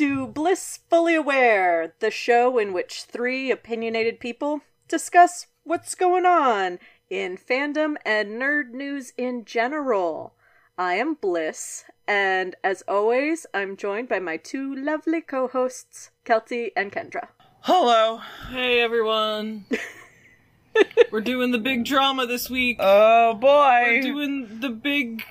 to Blissfully Aware, the show in which three opinionated people discuss what's going on in fandom and nerd news in general. I am Bliss, and as always, I'm joined by my two lovely co hosts, Kelty and Kendra. Hello. Hey everyone. We're doing the big drama this week. Oh boy. We're doing the big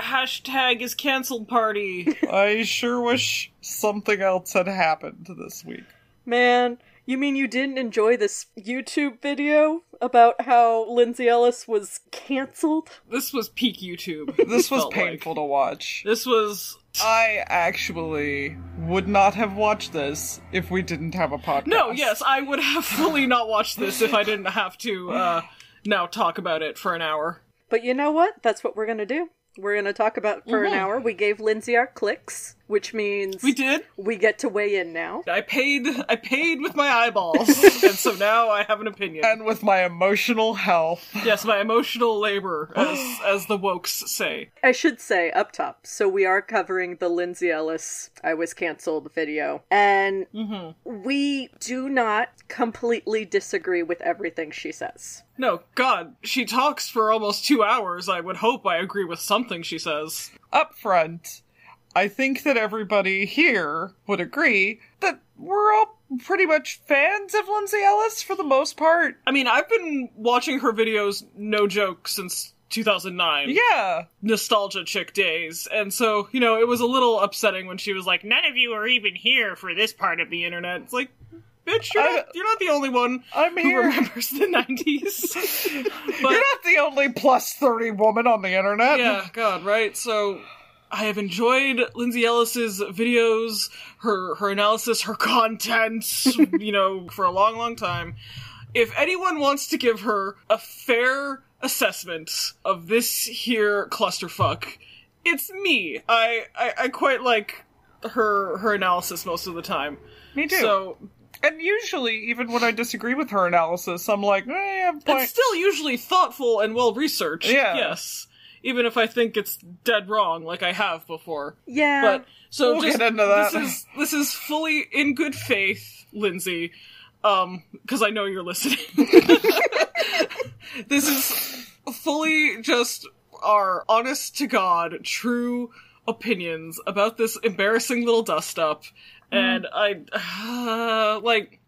hashtag is cancelled party. I sure wish something else had happened this week. Man, you mean you didn't enjoy this YouTube video about how Lindsay Ellis was cancelled? This was peak YouTube. This was painful like. to watch. This was I actually would not have watched this if we didn't have a podcast. no. Yes, I would have fully not watched this if I didn't have to uh, now talk about it for an hour. But you know what? That's what we're gonna do. We're gonna talk about for an Mhm. hour. We gave Lindsay our clicks, which means We did. we get to weigh in now. I paid. I paid with my eyeballs, and so now I have an opinion. And with my emotional health. yes, my emotional labor, as as the wokes say. I should say up top. So we are covering the Lindsay Ellis I was canceled video. And Mm-hmm. we do not completely disagree with everything she says. No, God, she talks for almost two hours. I would hope I agree with something she says. Up front, I think that everybody here would agree that we're all pretty much fans of Lindsay Ellis for the most part. I mean, I've been watching her videos, no joke, since 2009. Yeah. Nostalgia chick days. And so, you know, it was a little upsetting when she was like, none of you are even here for this part of the internet. It's like, bitch, you're, I- not, you're not the only one I'm who here. remembers the 90s. but, You're not the only plus 30 woman on the internet. yeah, God, right? So I have enjoyed Lindsay Ellis's videos, her her analysis, her content, you know, for a long, long time. If anyone wants to give her a fair assessment of this here clusterfuck, it's me. I I, I quite like her her analysis most of the time. Me too. So and usually, even when I disagree with her analysis, I'm like, eh, I have it's still usually thoughtful and well researched. Yeah. Yes. Even if I think it's dead wrong, like I have before. Yeah. But so We'll just, get into that. This is this is fully in good faith, Lindsay. Um, because I know you're listening. this is fully just our honest to God, true opinions about this embarrassing little dust up. And I, uh, like,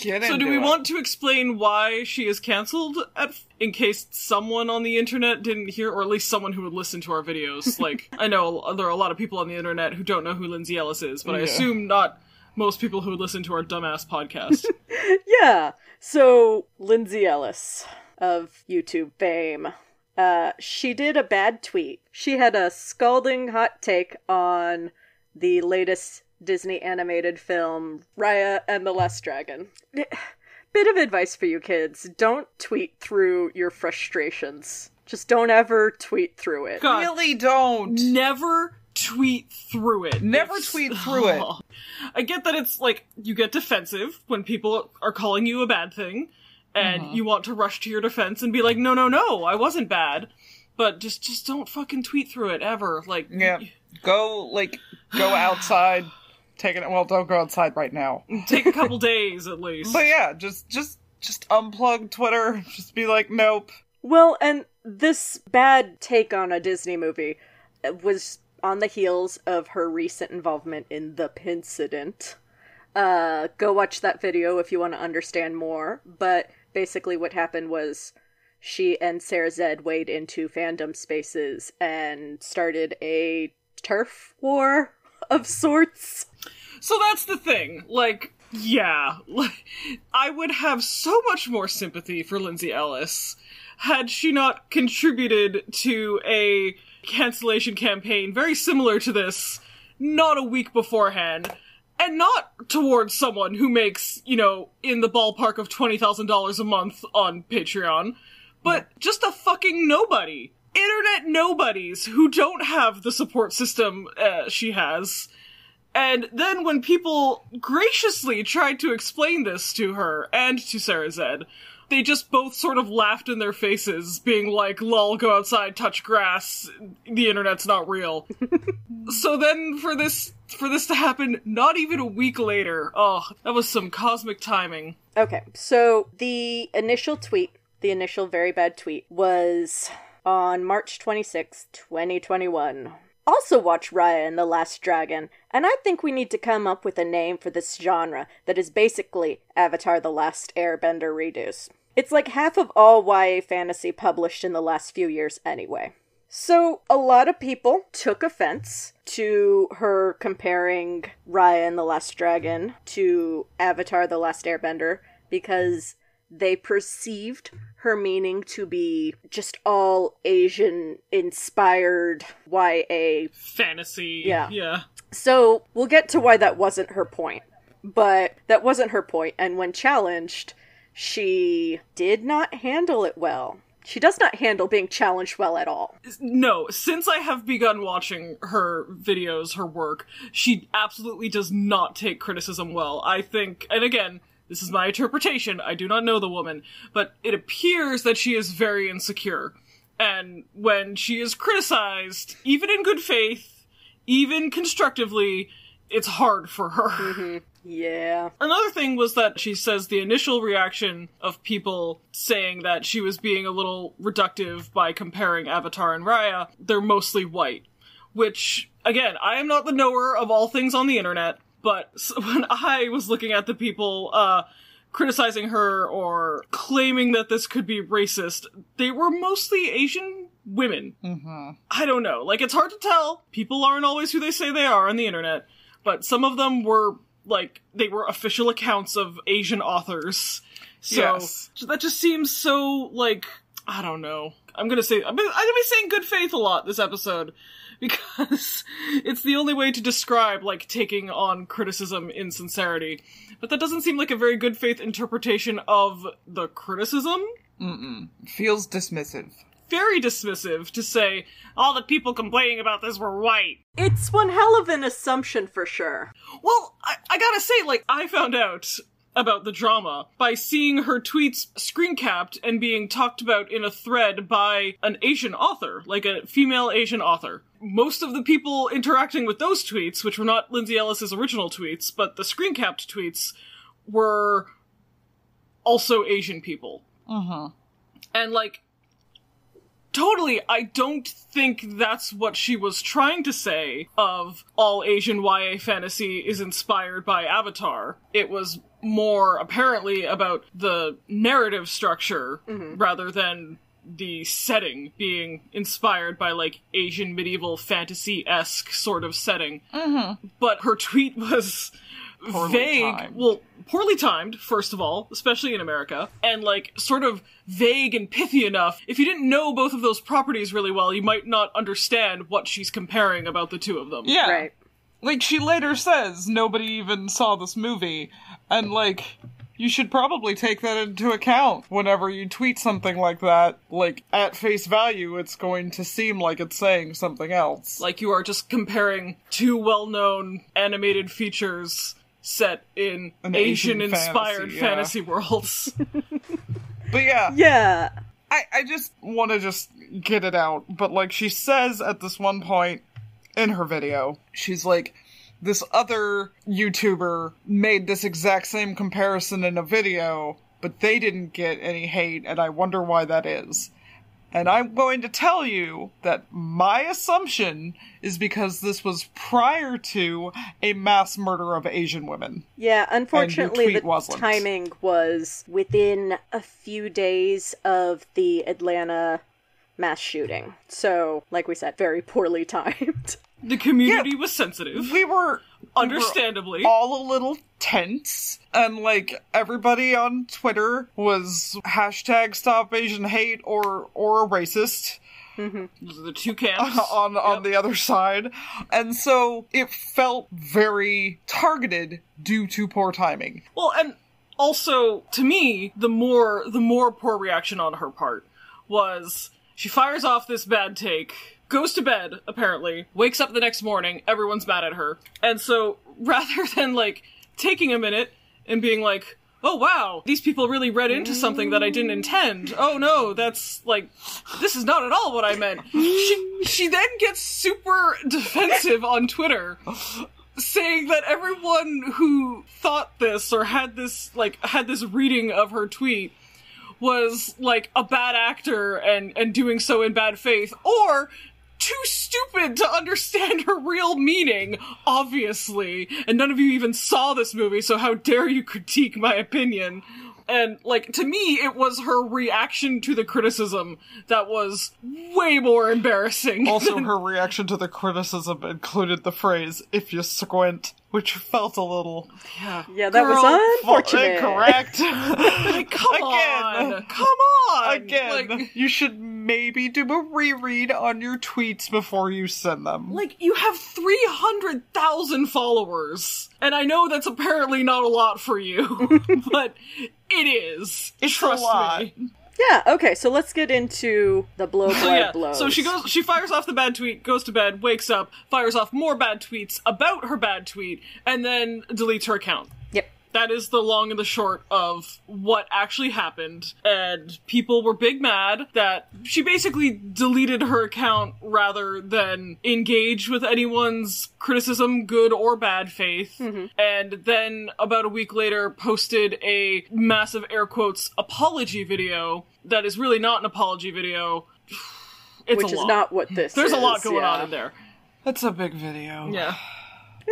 So do we want to explain why she is cancelled at, in case someone on the internet didn't hear, or at least someone who would listen to our videos? Like, I know there are a lot of people on the internet who don't know who Lindsay Ellis is, but I assume not most people who would listen to our dumbass podcast. yeah. So Lindsay Ellis of YouTube fame. Uh, she did a bad tweet. She had a scalding hot take on the latest Disney animated film, Raya and the Last Dragon. Bit of advice for you kids don't tweet through your frustrations. Just don't ever tweet through it. God, Really don't. never tweet through it. Never It's- tweet through it. I get that it's like you get defensive when people are calling you a bad thing, and Uh-huh. you want to rush to your defense and be like, "No, no, no, I wasn't bad." But just, just don't fucking tweet through it ever. Like, Yeah. Go, like, go outside. Take it. Well, don't go outside right now. take a couple days at least. But yeah, just, just, just unplug Twitter. Just be like, nope. Well, and this bad take on a Disney movie was on the heels of her recent involvement in the Pincident. Uh, go watch that video if you want to understand more. But basically, what happened was she and Sarah Zed wade into fandom spaces and started a turf war of sorts. So that's the thing. Like, yeah, I would have so much more sympathy for Lindsay Ellis had she not contributed to a cancellation campaign very similar to this not a week beforehand. And not towards someone who makes, you know, in the ballpark of $20,000 a month on Patreon, but just a fucking nobody. Internet nobodies who don't have the support system uh, she has. And then when people graciously tried to explain this to her and to Sarah Zed, they just both sort of laughed in their faces, being like, lol, go outside, touch grass, the internet's not real. so then for this for this to happen not even a week later. Oh, that was some cosmic timing. Okay, so the initial tweet, the initial very bad tweet, was on March 26, 2021. Also, watch Raya and the Last Dragon, and I think we need to come up with a name for this genre that is basically Avatar The Last Airbender redos. It's like half of all YA fantasy published in the last few years, anyway. So, a lot of people took offense to her comparing Raya and the Last Dragon to Avatar The Last Airbender because they perceived her meaning to be just all Asian inspired YA. Fantasy. Yeah. Yeah. So, we'll get to why that wasn't her point. But that wasn't her point. point, and when challenged, she did not handle it well. She does not handle being challenged well at all. No, since I have begun watching her videos, her work, she absolutely does not take criticism well. I think, and again, this is my interpretation, I do not know the woman, but it appears that she is very insecure. And when she is criticized, even in good faith, even constructively, it's hard for her. Mm-hmm. Yeah. Another thing was that she says the initial reaction of people saying that she was being a little reductive by comparing Avatar and Raya, they're mostly white. Which, again, I am not the knower of all things on the internet, but when I was looking at the people, uh, criticizing her or claiming that this could be racist, they were mostly Asian women. Mm-hmm. I don't know. Like, it's hard to tell. People aren't always who they say they are on the internet. But some of them were, like, they were official accounts of Asian authors. So, Yes. that just seems so, like, I don't know. I'm gonna say, I'm gonna, I'm gonna be saying good faith a lot this episode. Because it's the only way to describe, like, taking on criticism in sincerity. But that doesn't seem like a very good faith interpretation of the criticism Feels dismissive. very dismissive to say all the people complaining about this were white. It's one hell of an assumption for sure. Well, I, I gotta say, like, I found out about the drama by seeing her tweets screen capped and being talked about in a thread by an Asian author, like a female Asian author. Most of the people interacting with those tweets, which were not Lindsay Ellis's original tweets, but the screen capped tweets, were also Asian people. Mm-hmm. And like totally I don't think that's what she was trying to say of all Asian YA fantasy is inspired by Avatar. It was more apparently about the narrative structure rather than the setting being inspired by like Asian medieval fantasy esque sort of setting. Mm-hmm. But her tweet was Poorly vague. timed. Well, poorly timed, first of all, especially in America, and like sort of vague and pithy enough. If you didn't know both of those properties really well, you might not understand what she's comparing about the two of them. Yeah. Right. Like she later says, nobody even saw this movie, and like. You should probably take that into account whenever you tweet something like that. Like, at face value, it's going to seem like it's saying something else. Like you are just comparing two well-known animated features set in An Asian Asian-inspired fantasy, yeah. fantasy worlds. But yeah, Yeah. I, I just want to just get it out. But like she says at this one point in her video, she's like, this other YouTuber made this exact same comparison in a video, but they didn't get any hate, and I wonder why that is. And I'm going to tell you that my assumption is because this was prior to a mass murder of Asian women. Yeah, unfortunately, the wasn't. timing was within a few days of the Atlanta mass shooting. So, like we said, very poorly timed. the community was sensitive, We were understandably. all a little tense and like everybody on twitter was hashtag stop asian hate or or a racist mm-hmm. Those are the two camps. on on Yep. the other side and so it felt very targeted due to poor timing Well, and also to me, the more the more poor reaction on her part was she fires off this bad take, goes to bed apparently, wakes up the next morning, everyone's mad at her, and so rather than like taking a minute and being like. Oh wow, these people really read into something that I didn't intend. Oh no, that's like this is not at all what I meant. She she then gets super defensive on Twitter saying that everyone who thought this or had this like had this reading of her tweet was like a bad actor and and doing so in bad faith or too stupid to understand her real meaning, obviously. And none of you even saw this movie, so how dare you critique my opinion? And, like, to me, it was her reaction to the criticism that was way more embarrassing. Also, than- her reaction to the criticism included the phrase, if you squint, which felt a little yeah, Yeah, that Girl, was unfortunate. incorrect. Like, come Again. on! Come on! Again, Like, you should maybe do a reread on your tweets before you send them. like you have 300,000 followers. And I know that's apparently not a lot for you, but it is. It's a Trust lot. me. Yeah, okay, so let's get into the blow So yeah, blows. so she goes she fires off the bad tweet, goes to bed, wakes up, fires off more bad tweets about her bad tweet, and then deletes her account. Yep. That is the long and the short of what actually happened. And people were big mad that she basically deleted her account rather than engage with anyone's criticism, good or bad faith. Mm-hmm. And then about a week later posted a massive air quotes apology video that is really not an apology video. It's Which a is lot. not what this There's is. a lot going yeah. on in there. That's a big video. Yeah.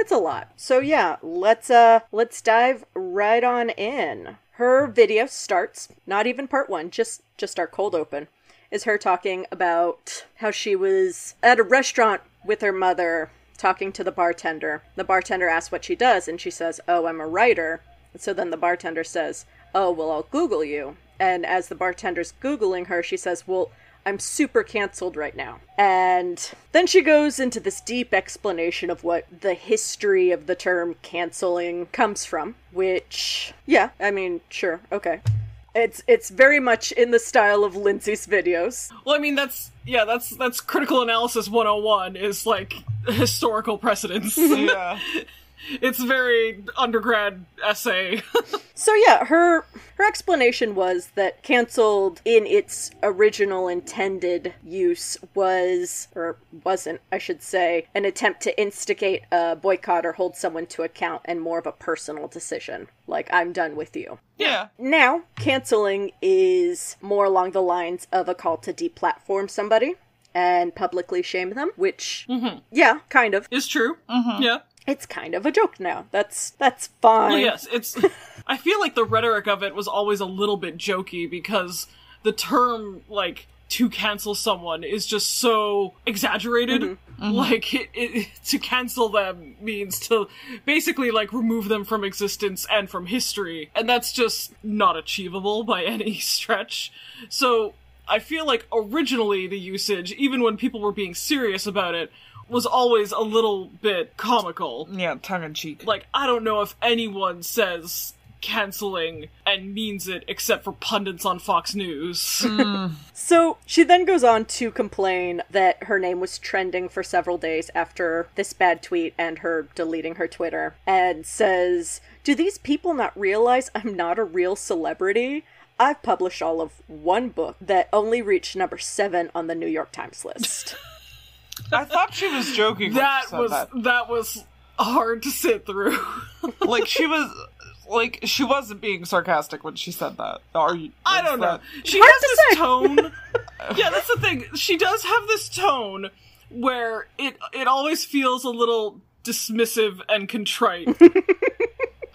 It's a lot. So yeah, let's uh let's dive right on in. Her video starts, not even part 1, just just our cold open. Is her talking about how she was at a restaurant with her mother talking to the bartender. The bartender asks what she does and she says, "Oh, I'm a writer." And so then the bartender says, "Oh, well, I'll Google you." And as the bartender's googling her, she says, "Well, I'm super canceled right now. And then she goes into this deep explanation of what the history of the term canceling comes from, which yeah, I mean, sure, okay. It's it's very much in the style of Lindsay's videos. Well, I mean, that's yeah, that's that's critical analysis 101 is like historical precedence. Yeah. it's very undergrad essay. So yeah, her her explanation was that canceled in its original intended use was or wasn't, I should say, an attempt to instigate a boycott or hold someone to account and more of a personal decision. Like I'm done with you. Yeah. Now, canceling is more along the lines of a call to deplatform somebody and publicly shame them, which mm-hmm. yeah, kind of. is true. Mm-hmm. Yeah. It's kind of a joke now. That's that's fine. Well, yes, it's. I feel like the rhetoric of it was always a little bit jokey because the term like to cancel someone is just so exaggerated. Mm-hmm. Mm-hmm. Like it, it, to cancel them means to basically like remove them from existence and from history, and that's just not achievable by any stretch. So I feel like originally the usage, even when people were being serious about it, was always a little bit comical Yeah, tongue in cheek. like I don't know if anyone says canceling and means it except for pundits on Fox News. Hmm. So she then goes on to complain that her name was trending for several days after this bad tweet and her deleting her Twitter, and says, Do these people not realize I'm not a real celebrity? I've published all of one book that only reached number seven on the New York Times list. I thought she was joking. when she that said was that. that was hard to sit through. like she was like she wasn't being sarcastic when she said that. Are you? I don't know. that- She Hard has this say. tone. yeah, that's the thing. She does have this tone where it it always feels a little dismissive and contrite.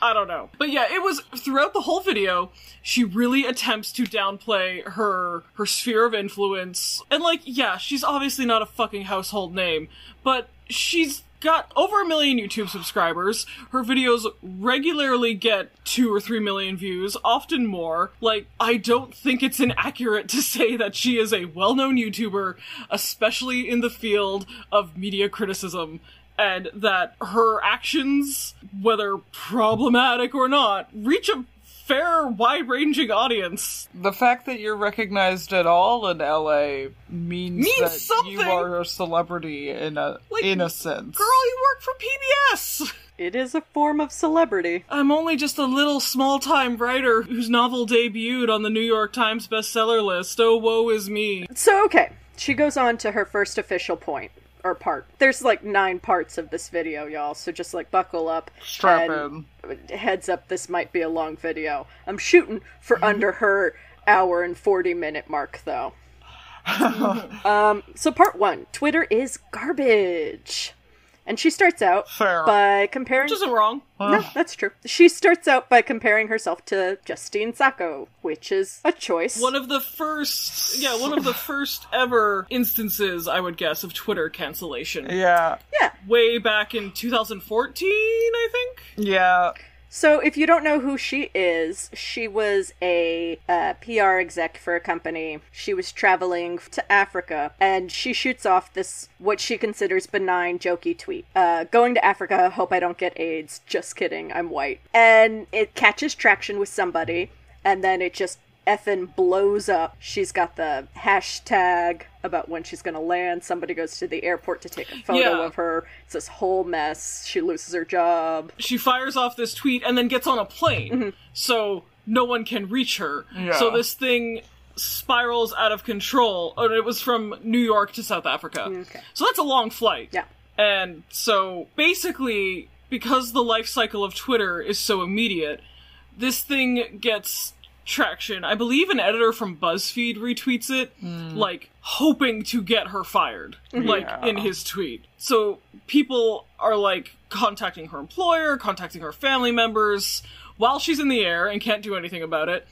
I don't know. But yeah, it was throughout the whole video, she really attempts to downplay her her sphere of influence. And like, yeah, she's obviously not a fucking household name, but she's got over a million YouTube subscribers. Her videos regularly get two or three million views, often more. Like, I don't think it's inaccurate to say that she is a well known YouTuber, especially in the field of media criticism. And that her actions, whether problematic or not, reach a fair, wide ranging audience. The fact that you're recognized at all in LA means, Means that something. you are a celebrity in a Like, in a sense. Girl, you work for PBS! it is a form of celebrity. I'm only just a little small time writer whose novel debuted on the New York Times bestseller list. Oh, woe is me. So, okay, she goes on to her first official point. Or part. There's like nine parts of this video, y'all. So just like buckle up. Strap and in. Heads up, this might be a long video. I'm shooting for under her hour and 40 minute mark, though. um, so part one Twitter is garbage. And she starts out Fair. by comparing. Which isn't wrong. No, that's true. She starts out by comparing herself to Justine Sacco, which is a choice. One of the first, yeah, one of the first ever instances, I would guess, of Twitter cancellation. Yeah. yeah. Way back in 2014, I think. Yeah. So, if you don't know who she is, she was a uh, PR exec for a company. She was traveling to Africa, and she shoots off this what she considers benign, jokey tweet. Uh, going to Africa, hope I don't get AIDS. Just kidding, I'm white. And it catches traction with somebody, and then it just effing blows up. She's got the hashtag about when she's gonna land. Somebody goes to the airport to take a photo Yeah. of her. It's this whole mess. She loses her job. She fires off this tweet and then gets on a plane, mm-hmm. so no one can reach her. Yeah. So this thing spirals out of control. Oh, it was from New York to South Africa. Mm, okay. So that's a long flight. Yeah. And so basically, because the life cycle of Twitter is so immediate, this thing gets traction. I believe an editor from BuzzFeed retweets it, hmm. like hoping to get her fired, like Yeah. in his tweet. So people are like contacting her employer, contacting her family members while she's in the air and can't do anything about it.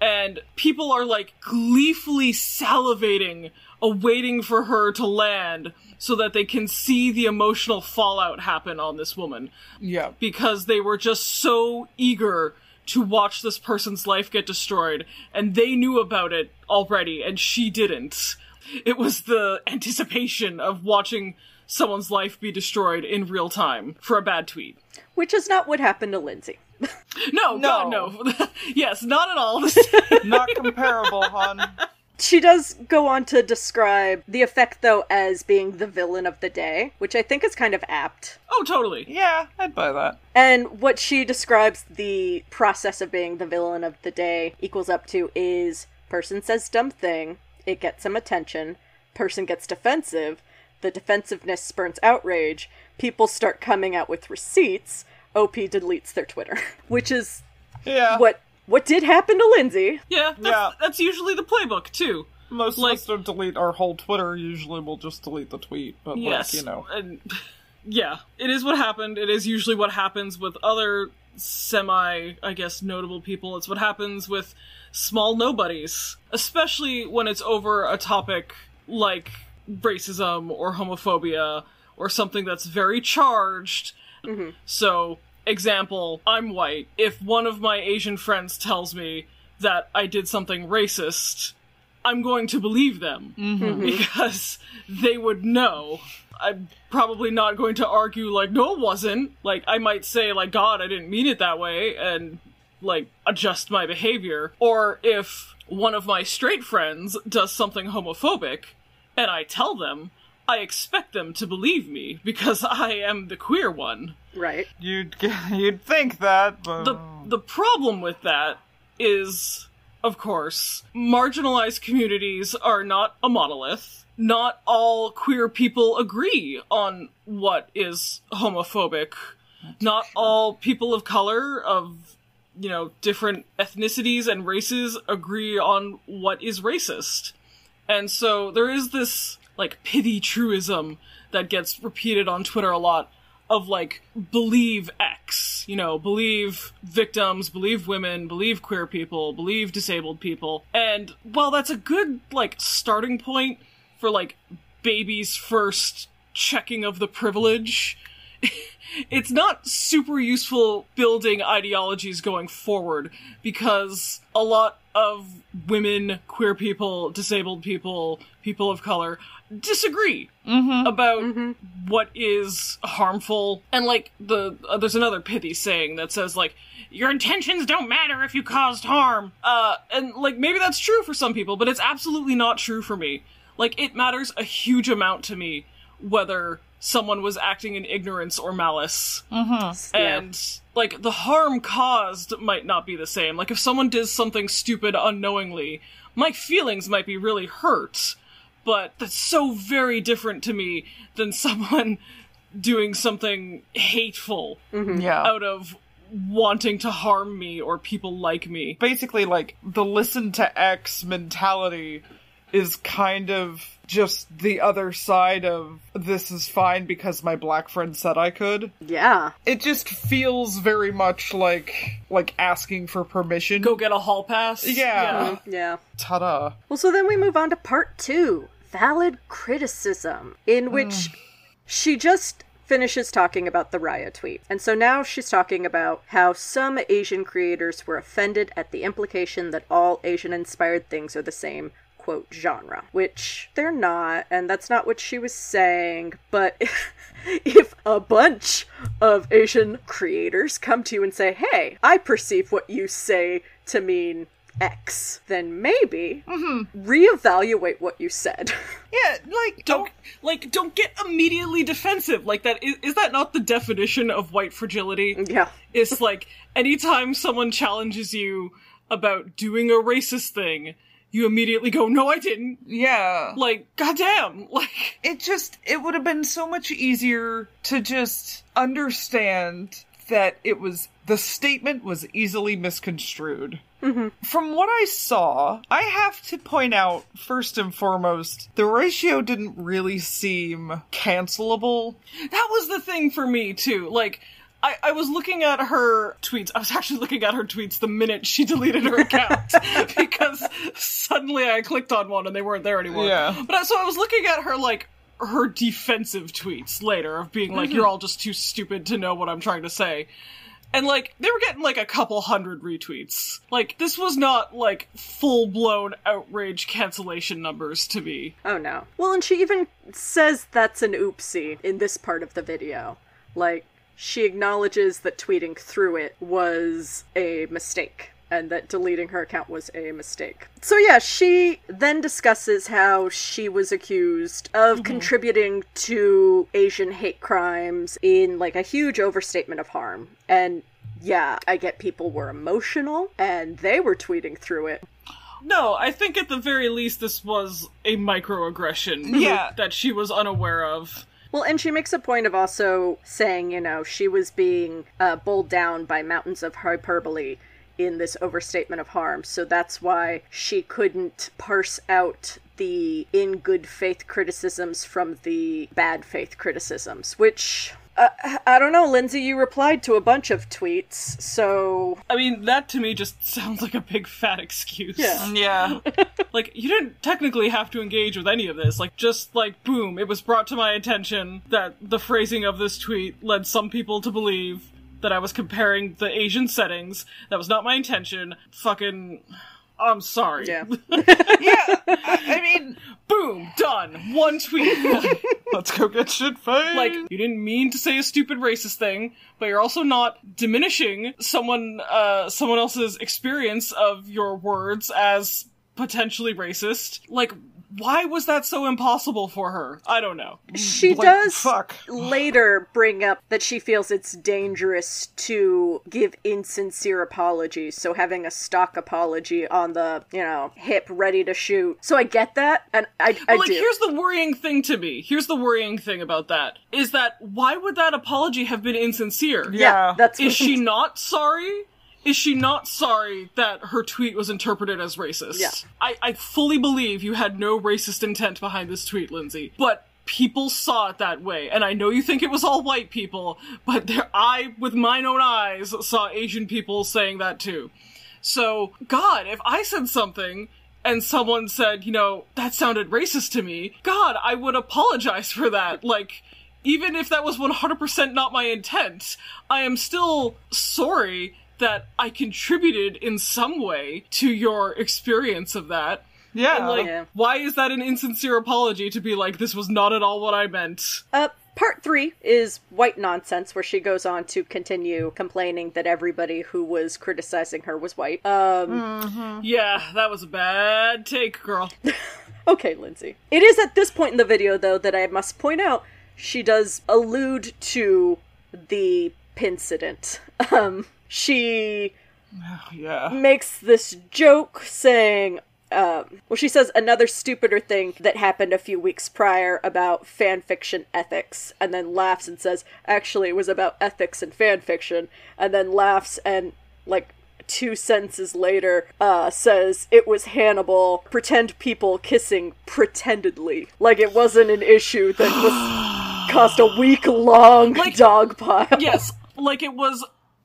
And people are like gleefully salivating, awaiting for her to land so that they can see the emotional fallout happen on this woman Yeah. because they were just so eager to watch this person's life get destroyed and they knew about it already and she didn't. It was the anticipation of watching someone's life be destroyed in real time for a bad tweet. Which is not what happened to Lindsay. No, God, No. no. yes, not at all. Not comparable, hon. She does go on to describe the effect, though, as being the villain of the day, which I think is kind of apt. oh, totally. Yeah, I'd buy that. And what she describes the process of being the villain of the day equals up to is person says dumb thing, it gets some attention, person gets defensive, the defensiveness spurns outrage, people start coming out with receipts, OP deletes their Twitter, which is Yeah. what what did happen to Lindsay. Yeah, that's, Yeah. that's usually the playbook, too. Most like- of us don't delete our whole Twitter. Usually, we'll just delete the tweet. But Yes, like, you know, and yeah, it is what happened. It is usually what happens with other semi, I guess, notable people. It's what happens with small nobodies, especially when it's over a topic like racism or homophobia or something that's very charged. Mm-hmm. So, example, I'm white. If one of my Asian friends tells me that I did something racist, I'm going to believe them mm-hmm. because they would know. I'm probably not going to argue like, no, it wasn't. Like, I might say like, God, I didn't mean it that way, and like adjust my behavior. Or if one of my straight friends does something homophobic, and I tell them, I expect them to believe me because I am the queer one. Right. you'd you'd think that, but The the problem with that is of course, marginalized communities are not a monolith. Not all queer people agree on what is homophobic. not all people of color of you know different ethnicities and races agree on what is racist. And so there is this like pithy truism that gets repeated on Twitter a lot of like believe X, you know, believe victims, believe women, believe queer people, believe disabled people. And while that's a good like starting point for like baby's first checking of the privilege, it's not super useful building ideologies going forward because a lot of women, queer people, disabled people, people of color disagree about what is harmful. And like the uh, there's another pithy saying that says like your intentions don't matter if you caused harm. Uh and like maybe that's true for some people, but it's absolutely not true for me. Like it matters a huge amount to me whether someone was acting in ignorance or malice. Mm-hmm. Yeah. And like the harm caused might not be the same. Like if someone did something stupid unknowingly, my feelings might be really hurt, but that's so very different to me than someone doing something hateful mm-hmm. Yeah. out of wanting to harm me or people like me. Basically, like, the listen to X mentality is kind of just the other side of this is fine because my black friend said I could. Yeah. It just feels very much like like asking for permission. Go get a hall pass. Yeah. Yeah. Ta-da. Well, so then we move on to part two valid criticism, in which mm. she just finishes talking about the Raya tweet. And so now she's talking about how some Asian creators were offended at the implication that all Asian inspired things are the same. Quote genre, which they're not, and that's not what she was saying. But if a bunch of Asian creators come to you and say, Hey, I perceive what you say to mean X, then maybe mm-hmm. reevaluate what you said. Yeah, like Don't oh, like don't get immediately defensive. Like that is, is that not the definition of white fragility? yeah. It's like anytime someone challenges you about doing a racist thing, you immediately go, "No, I didn't." Yeah. Like, goddamn, like it just it would have been so much easier to just understand that it was the statement was easily misconstrued. Mm-hmm. From what I saw, I have to point out first and foremost, the ratio didn't really seem cancelable. that was the thing for me too. Like. I, I was looking at her tweets. I was actually looking at her tweets the minute she deleted her account because suddenly I clicked on one and they weren't there anymore. Yeah. But I, so I was looking at her like her defensive tweets later of being like, mm-hmm. "You're all just too stupid to know what I'm trying to say," and like they were getting like a couple hundred retweets. Like this was not like full blown outrage cancellation numbers to me. Oh no. Well, and she even says that's an oopsie in this part of the video. Like, she acknowledges that tweeting through it was a mistake. And that deleting her account was a mistake. So, yeah, she then discusses how she was accused of mm-hmm. contributing to Asian hate crimes in like a huge overstatement of harm. And yeah, I get people were emotional and they were tweeting through it. No, I think at the very least this was a microaggression. Yeah. that she was unaware of. Well, and she makes a point of also saying, you know, she was being uh, bowled down by mountains of hyperbole in this overstatement of harm. So that's why she couldn't parse out the in good faith criticisms from the bad faith criticisms, which. Uh, I don't know, Lindsay. You replied to a bunch of tweets, so I mean, that to me just sounds like a big fat excuse. Yeah. Yeah. Like, you didn't technically have to engage with any of this. Like, just like, boom, it was brought to my attention that the phrasing of this tweet led some people to believe that I was comparing the Asian settings. That was not my intention. Fucking. I'm sorry. yeah. yeah. I, I mean, Boom, done. One tweet. let's go get shit faced. like you didn't mean to say a stupid racist thing, but you're also not diminishing someone uh someone else's experience of your words as potentially racist. Like why was that so impossible for her? I don't know. She Like, does fuck. later bring up that she feels it's dangerous to give insincere apologies. So having a stock apology on the, you know, hip ready to shoot. So I get that, and I, I But, like do. here's the worrying thing to me. Here's the worrying thing about that is that why would that apology have been insincere? yeah, that's Is she not sorry? Is she not sorry that her tweet was interpreted as racist? Yeah. I, I fully believe you had no racist intent behind this tweet, Lindsay. But people saw it that way. And I know you think it was all white people, but there, I, with mine own eyes, saw Asian people saying that too. So, God, if I said something and someone said, you know, that sounded racist to me, God, I would apologize for that. Like, even if that was 100% not my intent, I am still sorry that I contributed in some way to your experience of that. yeah. And like, Yeah. why is that an insincere apology to be like, this was not at all what I meant? Uh, part three is white nonsense, where she goes on to continue complaining that everybody who was criticizing her was white. Um, Yeah, that was a bad take, girl. Okay, Lindsay. It is at this point in the video, though, that I must point out she does allude to the incident. Um, she yeah. makes this joke saying, um, well, she says another stupider thing that happened a few weeks prior about fan fiction ethics, and then laughs and says, actually, it was about ethics and fan fiction, and then laughs and, like, two sentences later, uh, says it was Hannibal, pretend people kissing pretendedly. Like it wasn't an issue that was caused a week long Like- dog pile. Yes, like it was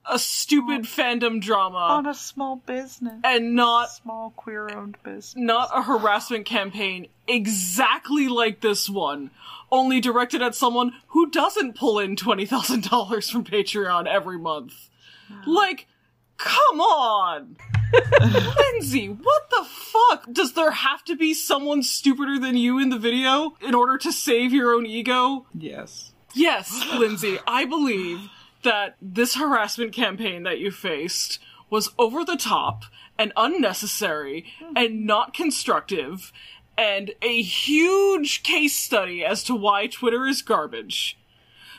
a stupid oh. fandom drama On a small business. and not small queer owned business. not a harassment campaign exactly like this one, only directed at someone who doesn't pull in $20,000 from Patreon every month. Like, come on! Lindsay, what the fuck? Does there have to be someone stupider than you in the video in order to save your own ego? Yes. Yes, Lindsay, I believe that this harassment campaign that you faced was over the top and unnecessary and not constructive and a huge case study as to why Twitter is garbage.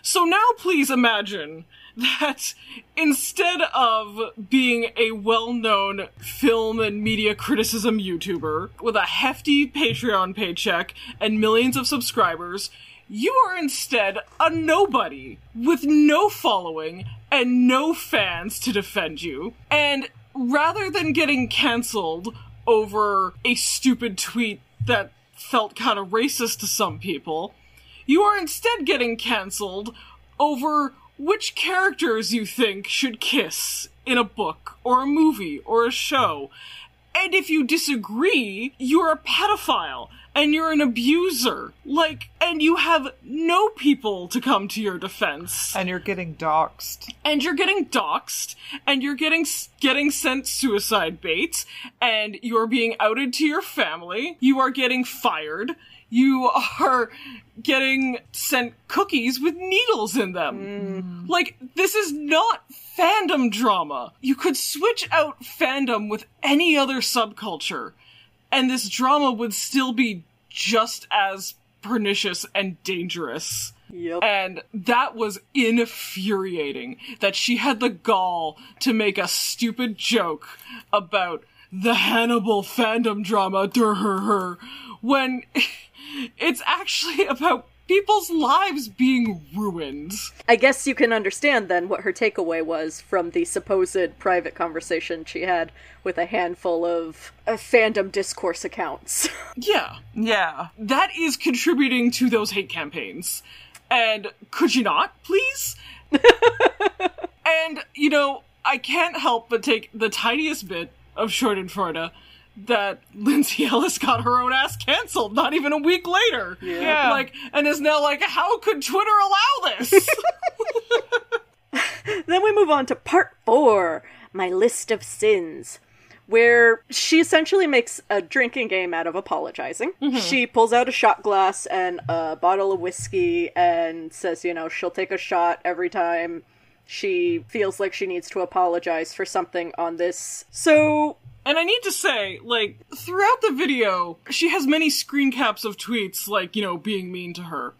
So now please imagine that instead of being a well-known film and media criticism YouTuber with a hefty Patreon paycheck and millions of subscribers, you are instead a nobody with no following and no fans to defend you. And rather than getting cancelled over a stupid tweet that felt kind of racist to some people, you are instead getting cancelled over which characters you think should kiss in a book or a movie or a show. And if you disagree, you're a pedophile and you're an abuser. Like, and you have no people to come to your defense. And you're getting doxxed. And you're getting doxxed, and you're getting getting sent suicide baits, and you're being outed to your family. You are getting fired. You are getting sent cookies with needles in them. Mm. Like, this is not fandom drama. You could switch out fandom with any other subculture, and this drama would still be just as pernicious and dangerous. Yep. And that was infuriating that she had the gall to make a stupid joke about the Hannibal fandom drama, durr, when it's actually about people's lives being ruined. I guess you can understand then what her takeaway was from the supposed private conversation she had with a handful of uh, fandom discourse accounts. Yeah, Yeah. that is contributing to those hate campaigns. And could you not, please? and, you know, I can't help but take the tiniest bit of Schadenfreude that Lindsay Ellis got her own ass canceled not even a week later. Yeah. Like, and is now like, how could Twitter allow this? then we move on to part four my list of sins. Where she essentially makes a drinking game out of apologizing. Mm-hmm. She pulls out a shot glass and a bottle of whiskey and says, you know, she'll take a shot every time she feels like she needs to apologize for something on this. So And I need to say, like, throughout the video, she has many screen caps of tweets, like, you know, being mean to her.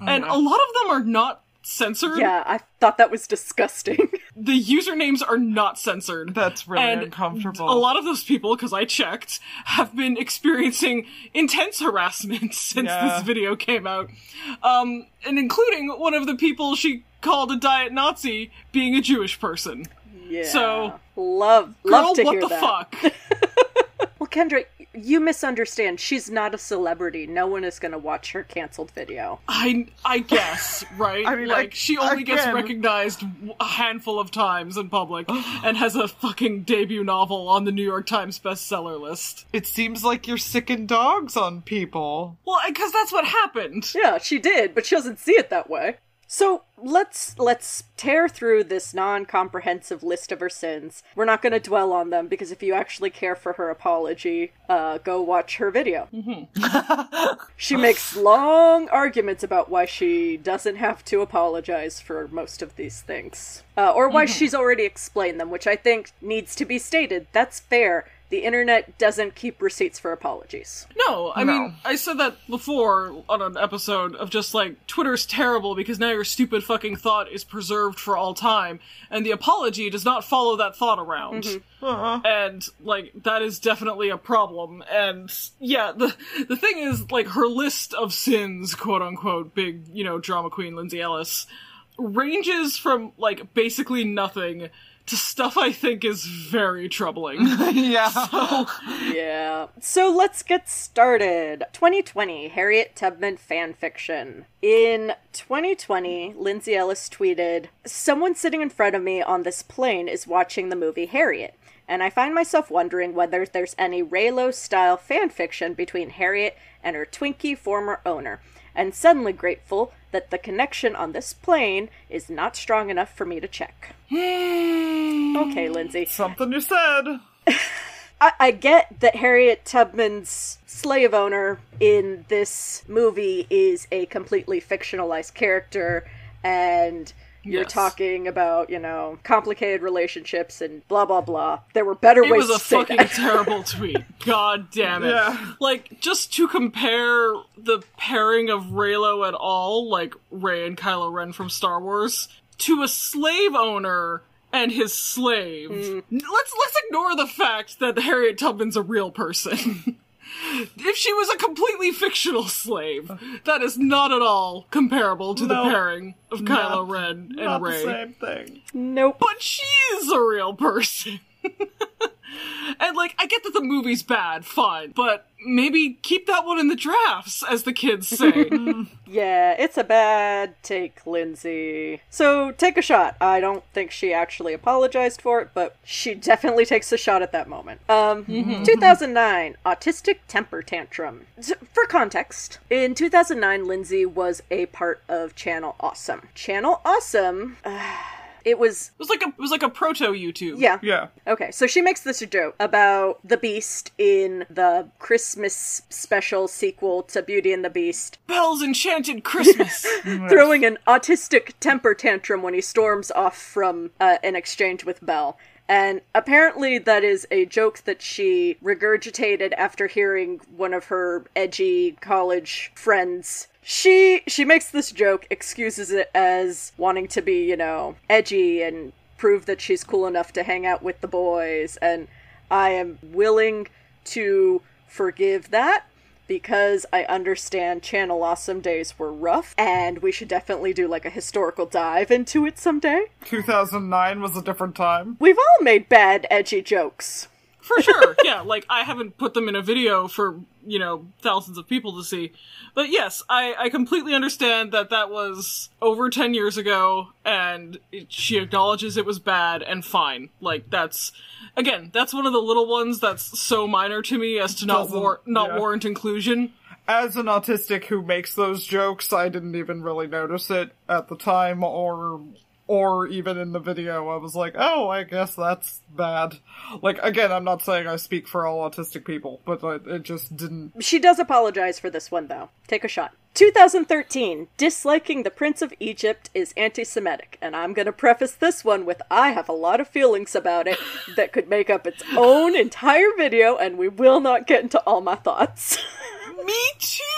and a lot of them are not censored. Yeah, I thought that was disgusting. The usernames are not censored. That's really and uncomfortable. A lot of those people, because I checked, have been experiencing intense harassment since Yeah. this video came out. Um, and including one of the people she called a diet Nazi being a Jewish person. yeah. So, love Girl, love to what hear the that. fuck? Well, Kendra, you misunderstand. She's not a celebrity. No one is going to watch her canceled video. I I guess right. I mean, like I- she only gets recognized a handful of times in public, and has a fucking debut novel on the New York Times bestseller list. It seems like you're sicking dogs on people. Well, because that's what happened. Yeah, she did, but she doesn't see it that way. So let's let's tear through this non-comprehensive list of her sins. We're not going to dwell on them because if you actually care for her apology, uh, go watch her video. she makes long arguments about why she doesn't have to apologize for most of these things, uh, or why she's already explained them, which I think needs to be stated. That's fair. The internet doesn't keep receipts for apologies. No, I No. mean, I said that before on an episode of just like, Twitter's terrible because now your stupid fucking thought is preserved for all time, and the apology does not follow that thought around. Uh-uh. And, like, that is definitely a problem. And, yeah, the, the thing is, like, her list of sins, quote unquote, big, you know, drama queen Lindsay Ellis, ranges from, like, basically nothing to stuff I think is very troubling. yeah. Yeah. So let's get started. 2020 Harriet Tubman fan fiction. In 2020, Lindsay Ellis tweeted, "Someone sitting in front of me on this plane is watching the movie Harriet." And I find myself wondering whether there's any Reylo style fan fiction between Harriet and her Twinkie former owner, and suddenly grateful that the connection on this plane is not strong enough for me to check. Hmm. Okay, Lindsay. Something you said. I, I get that Harriet Tubman's slave owner in this movie is a completely fictionalized character, and you're Yes. talking about, you know, complicated relationships and blah blah blah. There were better ways. It ways was a to say fucking that. terrible tweet. God damn it. Yeah. Like, just to compare the pairing of Reylo at all, like Rey and Kylo Ren from Star Wars, to a slave owner and his slave. Hmm. Let's let's ignore the fact that Harriet Tubman's a real person. if she was a completely fictional slave, that is not at all comparable to the pairing of Kylo Ren and Not Rey the same thing. Nope. but she is a real person. and like, I get that the movie's bad, fine, but maybe keep that one in the drafts, as the kids say. Yeah, it's a bad take, Lindsay. So take a shot. I don't think she actually apologized for it, but she definitely takes a shot at that moment. Um, mm-hmm, mm-hmm. 2009, autistic temper tantrum. For context, in 2009, Lindsay was a part of Channel Awesome. Channel Awesome, uh, it was it was like a it was like a proto YouTube. yeah. Yeah. Okay, so she makes this joke about the Beast in the Christmas special sequel to Beauty and the Beast Belle's Enchanted Christmas. throwing an autistic temper tantrum when he storms off from uh, an exchange with Belle. And apparently, that is a joke that she regurgitated after hearing one of her edgy college friends. She she makes this joke, excuses it as wanting to be, you know, edgy and prove that she's cool enough to hang out with the boys. And I am willing to forgive that because I understand Channel Awesome days were rough, and we should definitely do like a historical dive into it someday. 2009 was a different time. We've all made bad, edgy jokes. For sure, yeah. Like I haven't put them in a video for you know thousands of people to see, but yes, I I completely understand that that was over ten years ago, and it, she acknowledges it was bad and fine. Like that's again, that's one of the little ones that's so minor to me as to not war- not yeah. warrant inclusion. As an autistic who makes those jokes, I didn't even really notice it at the time or or even in the video. I was like, "Oh, I guess that's bad." Like again, I'm not saying I speak for all autistic people, but like, it just didn't She does apologize for this one, though. Take a shot. 2013. Disliking the Prince of Egypt is anti Semitic. And I'm going to preface this one with I have a lot of feelings about it that could make up its own entire video, and we will not get into all my thoughts. Me too.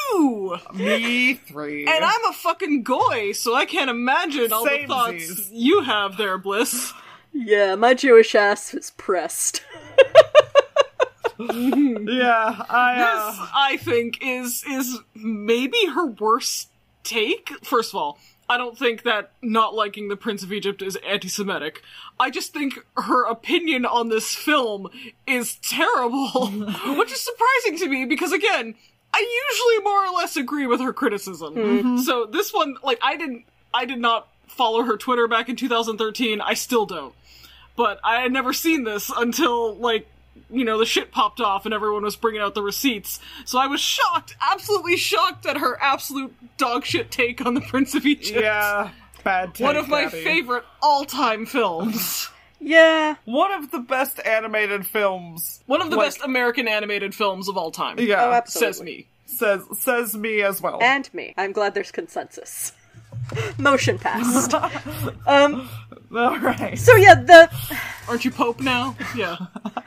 Me three. And I'm a fucking goy, so I can't imagine all the thoughts Samesies. you have there, Bliss. yeah, my Jewish ass is pressed. yeah, I this uh, I think is is maybe her worst take. First of all, I don't think that not liking the Prince of Egypt is anti-Semitic. I just think her opinion on this film is terrible, which is surprising to me because again, I usually more or less agree with her criticism. Mm-hmm. So this one, like, I didn't, I did not follow her Twitter back in 2013. I still don't. But I had never seen this until like you know, the shit popped off and everyone was bringing out the receipts. So I was shocked, absolutely shocked at her absolute dog shit take on the Prince of Egypt. yeah, bad. Take, One of my favorite all-time films. Yeah, One of the best animated films. One of the Like- best American animated films of all time. Yeah, Oh, absolutely. Says me. says says me as well. and me. I'm glad there's consensus. Motion passed. um, All right. so yeah, the Aren't you Pope now? Yeah.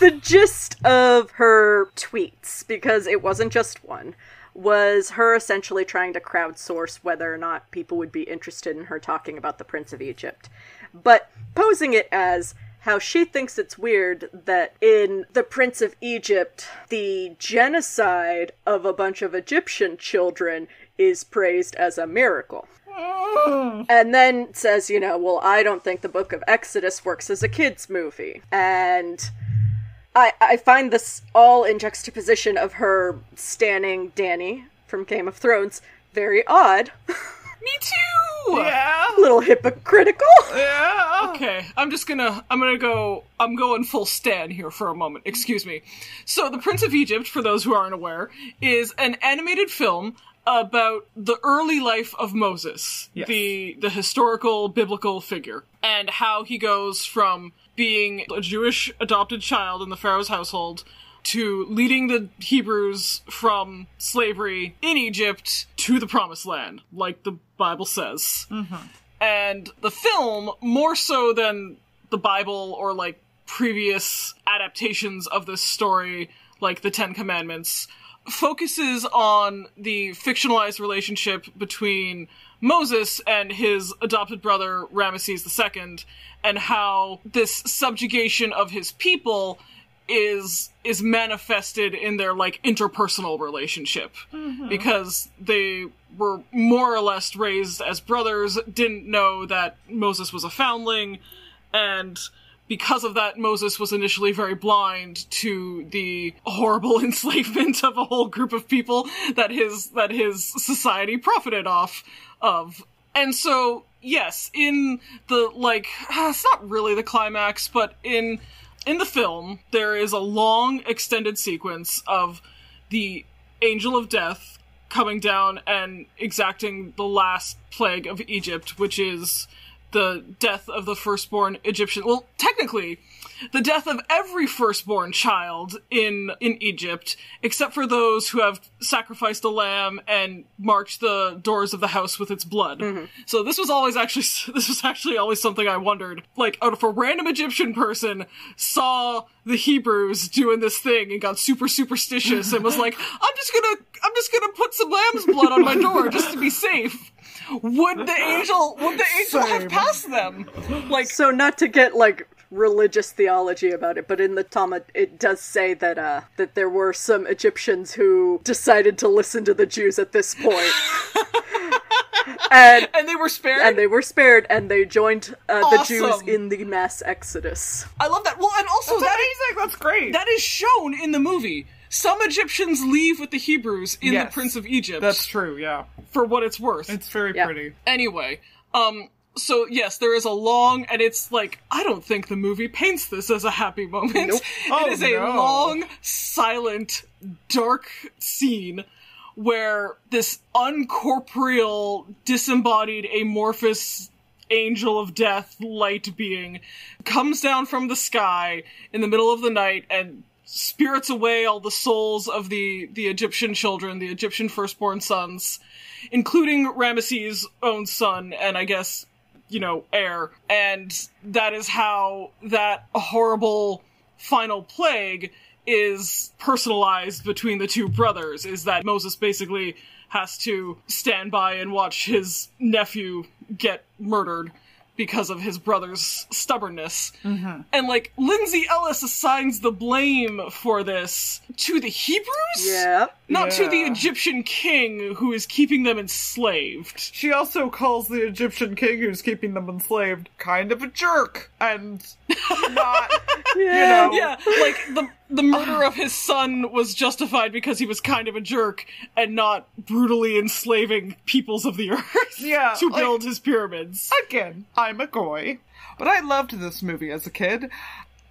the gist of her tweets, because it wasn't just one, was her essentially trying to crowdsource whether or not people would be interested in her talking about the Prince of Egypt. But posing it as how she thinks it's weird that in The Prince of Egypt, the genocide of a bunch of Egyptian children is praised as a miracle. Mm. And then says, you know, well, I don't think the book of Exodus works as a kids' movie. And I I find this all in juxtaposition of her standing Dany from Game of Thrones very odd, Me too. Yeah. a little hypocritical. Yeah. Okay, I'm just gonna I'm gonna go I'm going full Stan here for a moment. Excuse me. So, The Prince of Egypt, for those who aren't aware, is an animated film about the early life of Moses, Yes. the the historical biblical figure, and how he goes from being a Jewish adopted child in the Pharaoh's household to leading the Hebrews from slavery in Egypt to the promised land, like the Bible says. Mm-hmm. And the film more so than the bible or like previous adaptations of this story like the 10 commandments focuses on the fictionalized relationship between Moses and his adopted brother Ramesses II and how this subjugation of his people is is manifested in their like interpersonal relationship. Mm-hmm. Because they were more or less raised as brothers didn't know that Moses was a foundling and because of that Moses was initially very blind to the horrible enslavement of a whole group of people that his that his society profited off of. And so yes in the like it's not really the climax but in in the film, there is a long extended sequence of the Angel of Death coming down and exacting the last plague of Egypt, which is the death of the firstborn Egyptian. Well, technically, the death of every firstborn child in in Egypt, except for those who have sacrificed a lamb and marked the doors of the house with its blood. Mm-hmm. So this was always actually this was actually always something I wondered. Like, out of a random Egyptian person saw the Hebrews doing this thing and got super superstitious and was like, "I'm just gonna I'm just gonna put some lamb's blood on my door just to be safe." Would the angel would the angel have passed them? Like So not to get like religious theology about it, but in the Talmud it does say that uh that there were some Egyptians who decided to listen to the Jews at this point. and and they were spared. and they were spared and they joined uh, the Jews in the mass exodus. I love that. Well, and also That's that amazing. That's great. that is shown in the movie. Some Egyptians leave with the Hebrews in Yes. the Prince of Egypt. That's true. Yeah. for what it's worth. It's very Yeah. pretty. Anyway, um, so yes, there is a long, and it's like I don't think the movie paints this as a happy moment. Nope. Oh, it is a long, silent, dark scene where this uncorporeal, disembodied, amorphous angel of death light being comes down from the sky in the middle of the night and spirits away all the souls of the the Egyptian children, the Egyptian firstborn sons, including Ramesses' own son and I guess you know heir. And that is how that horrible final plague is personalized between the two brothers is that Moses basically has to stand by and watch his nephew get murdered because of his brother's stubbornness. Mm-hmm. And like Lindsay Ellis assigns the blame for this to the Hebrews? Yeah. Not to the Egyptian king who is keeping them enslaved. She also calls the Egyptian king who's keeping them enslaved kind of a jerk and not, you know. Yeah, like the the murder of his son was justified because he was kind of a jerk and not brutally enslaving peoples of the earth Yeah, to like- build his pyramids. Again, I'm a goy, but I loved this movie as a kid,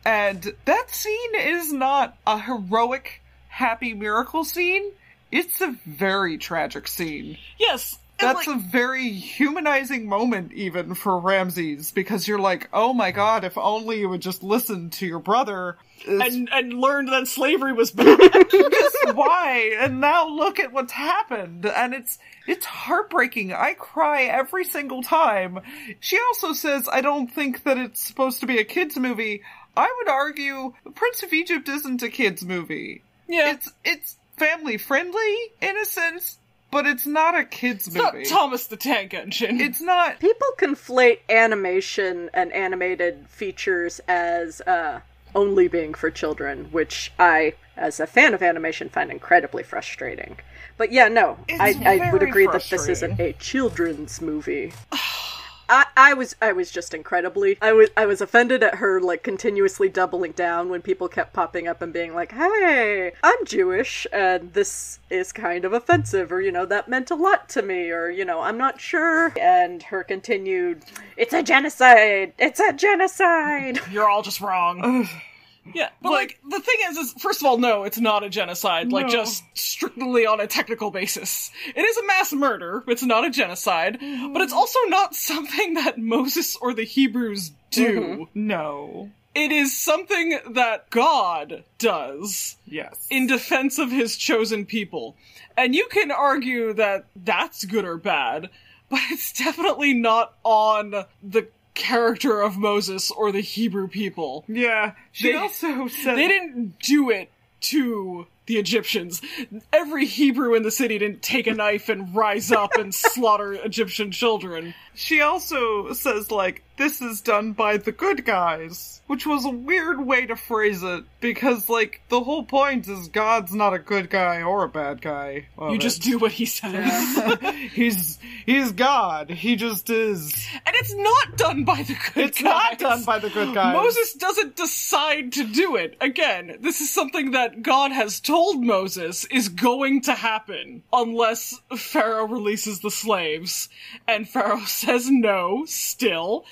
and that scene is not a heroic, happy miracle scene. It's a very tragic scene. Yes. And, That's like, a very humanizing moment, even for Ramses, because you're like, oh my god, if only you would just listen to your brother. It's and and learned that slavery was bad. just why? And now look at what's happened. And it's it's heartbreaking. I cry every single time. She also says, I don't think that it's supposed to be a kids movie. I would argue Prince of Egypt isn't a kids movie. Yeah. It's it's family friendly in a sense, but it's not a kids It's not movie. Thomas the Tank Engine. it's not People conflate animation and animated features as uh, only being for children, which I, as a fan of animation, find incredibly frustrating. But yeah, no, It's I, I would agree that this isn't a children's movie. I, I was I was just incredibly I was I was offended at her like continuously doubling down when people kept popping up and being like, "Hey, I'm Jewish and this is kind of offensive," or you know, that meant a lot to me, or you know, I'm not sure. And her continued, "It's a genocide! It's a genocide!" You're all just wrong. yeah, but like the thing is, is first of all, no, it's not a genocide. Like just strictly on a technical basis, it is a mass murder. It's not a genocide, but it's mm-hmm. also not something that Moses or the Hebrews do. Mm-hmm. no. It is something that God does Yes. in defense of his chosen people. And you can argue that that's good or bad, but it's definitely not on the character of Moses or the Hebrew people. yeah. She They- also said They didn't do it to the Egyptians. Every Hebrew in the city didn't take a knife and rise up and slaughter Egyptian children. She also says, like, this is done by the good guys, which was a weird way to phrase it, because, like, the whole point is God's not a good guy or a bad guy. You just it. do what he says. he's, he's God. He just is. And it's not done by the good It's guys. not done by the good guys. Moses doesn't decide to do it. Again, this is something that God has told Moses is going to happen unless Pharaoh releases the slaves. And Pharaoh says no, still.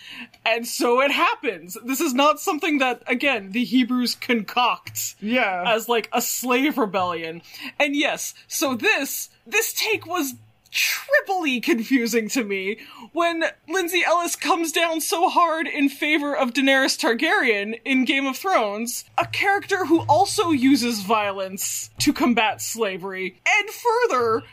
And so it happens. This is not something that, again, the Hebrews concoct Yeah. as like a slave rebellion. And yes, so this this take was triply confusing to me when Lindsay Ellis comes down so hard in favor of Daenerys Targaryen in Game of Thrones, a character who also uses violence to combat slavery, and further,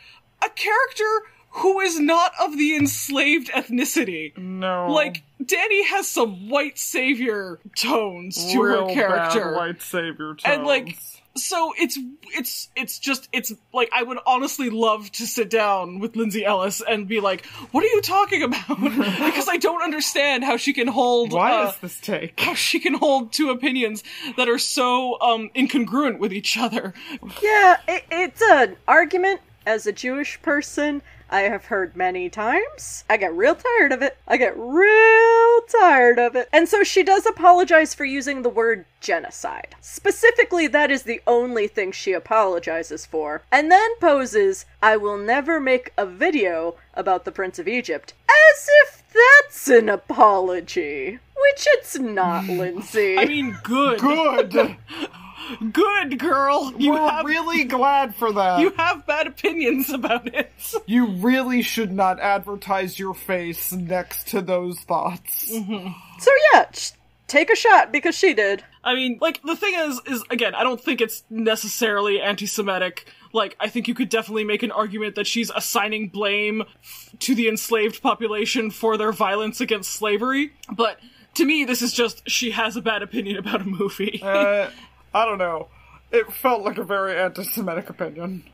a character who is not of the enslaved ethnicity. no. Like, Dany has some white savior tones to Real her character Bad white savior tones. and like so it's it's it's just it's like I would honestly love to sit down with Lindsay Ellis and be like, "What are you talking about?" because I don't understand how she can hold why uh, is this take? how she can hold two opinions that are so um incongruent with each other. Yeah, it, it's an argument as a Jewish person I have heard many times. I get real tired of it. I get real tired of it. And so she does apologize for using the word genocide. Specifically, that is the only thing she apologizes for. And then poses, I will never make a video about the Prince of Egypt. As if that's an apology. Which it's not, Lindsay. I mean, good, Good. good girl. You We're have really glad for that. you have bad opinions about it. You really should not advertise your face next to those thoughts. so yeah, sh- take a shot because she did. I mean, like the thing is, is again, I don't think it's necessarily anti-Semitic. Like, I think you could definitely make an argument that she's assigning blame f- to the enslaved population for their violence against slavery. But to me, this is just she has a bad opinion about a movie. Uh, I don't know. It felt like a very anti-Semitic opinion.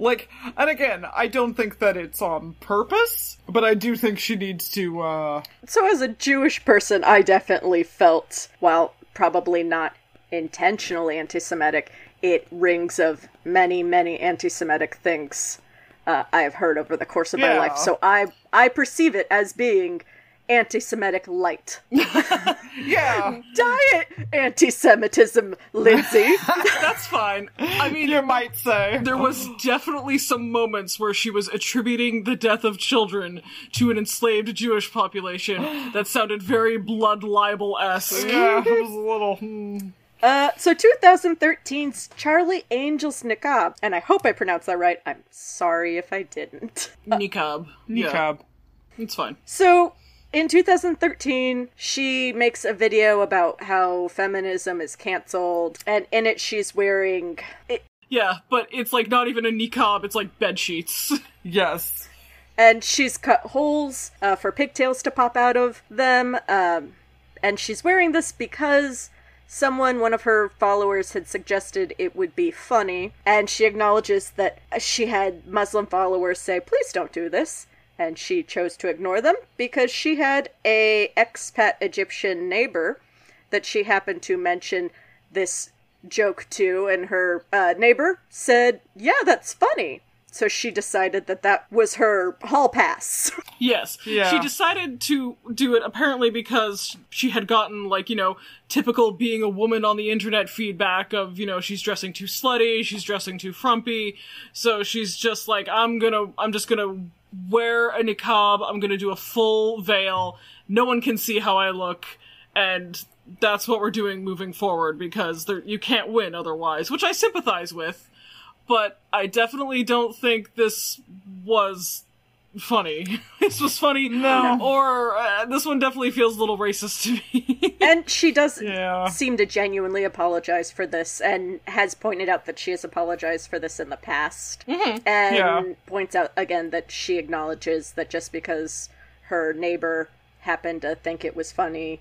Like, and again, I don't think that it's on purpose, but I do think she needs to, uh, So as a Jewish person, I definitely felt, while probably not intentionally anti-Semitic, it rings of many, many anti-Semitic things uh, I have heard over the course of my life. So I I perceive it as being anti-Semitic light. yeah, Diet anti-Semitism, Lindsay. That's fine. I mean, you might say. there was definitely some moments where she was attributing the death of children to an enslaved Jewish population that sounded very blood libel-esque. Yeah, it was a little, hmm. Uh, so 2013's Charlie Angel's Niqab, and I hope I pronounced that right. I'm sorry if I didn't. Niqab. Yeah, Niqab. it's fine. So, in 2013, she makes a video about how feminism is canceled, and in it, she's wearing. It, Yeah, but it's like not even a niqab, it's like bed sheets. Yes. and she's cut holes uh, for pigtails to pop out of them. Um, and she's wearing this because someone, one of her followers, had suggested it would be funny. And she acknowledges that she had Muslim followers say, "Please don't do this." And she chose to ignore them because she had a expat Egyptian neighbor that she happened to mention this joke to, and her uh, neighbor said, "Yeah, that's funny." So she decided that that was her hall pass. Yes. Yeah. She decided to do it apparently because she had gotten, like, you know, typical being a woman on the internet feedback of, you know, she's dressing too slutty, she's dressing too frumpy. So she's just like, I'm gonna, I'm just gonna wear a niqab, I'm gonna do a full veil, no one can see how I look, and that's what we're doing moving forward because there, you can't win otherwise, which I sympathize with. But I definitely don't think this was funny. this was funny. No. Or uh, this one definitely feels a little racist to me. and she does Yeah. seem to genuinely apologize for this and has pointed out that she has apologized for this in the past. And Yeah. points out again that she acknowledges that just because her neighbor happened to think it was funny,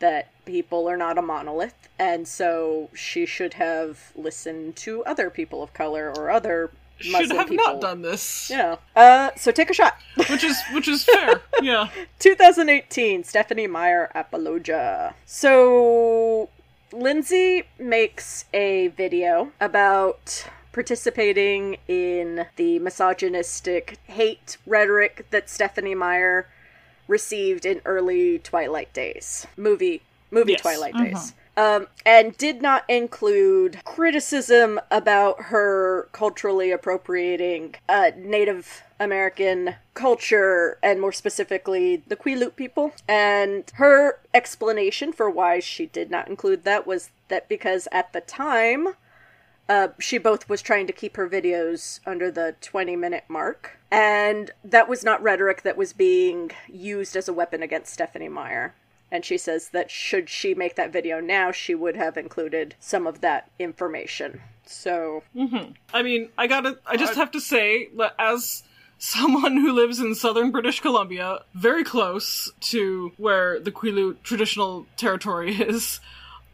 that people are not a monolith, and so she should have listened to other people of color or other Muslim Should have people. not done this. Yeah. Uh, so take a shot. Which is which is fair. yeah. 2018, Stephenie Meyer Apologia. So, Lindsay makes a video about participating in the misogynistic hate rhetoric that Stephenie Meyer received in early Twilight days. Movie, movie Yes. Twilight days. Um, and did not include criticism about her culturally appropriating uh, Native American culture and more specifically the Quileute people. And her explanation for why she did not include that was that because at the time, uh, she both was trying to keep her videos under the 20 minute mark. And that was not rhetoric that was being used as a weapon against Stephenie Meyer. And she says that should she make that video now, she would have included some of that information. So, I mean, I gotta, I just have to say as someone who lives in southern British Columbia, very close to where the Quileute traditional territory is,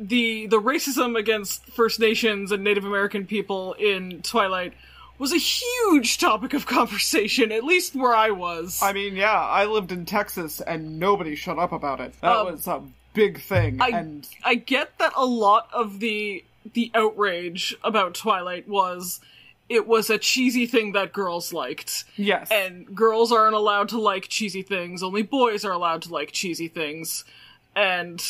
the the racism against First Nations and Native American people in Twilight was a huge topic of conversation, at least where I was. I mean, yeah, I lived in Texas and nobody shut up about it. That Um, was a big thing. I, and I get that a lot of the the outrage about Twilight was it was a cheesy thing that girls liked. yes. And girls aren't allowed to like cheesy things, only boys are allowed to like cheesy things. And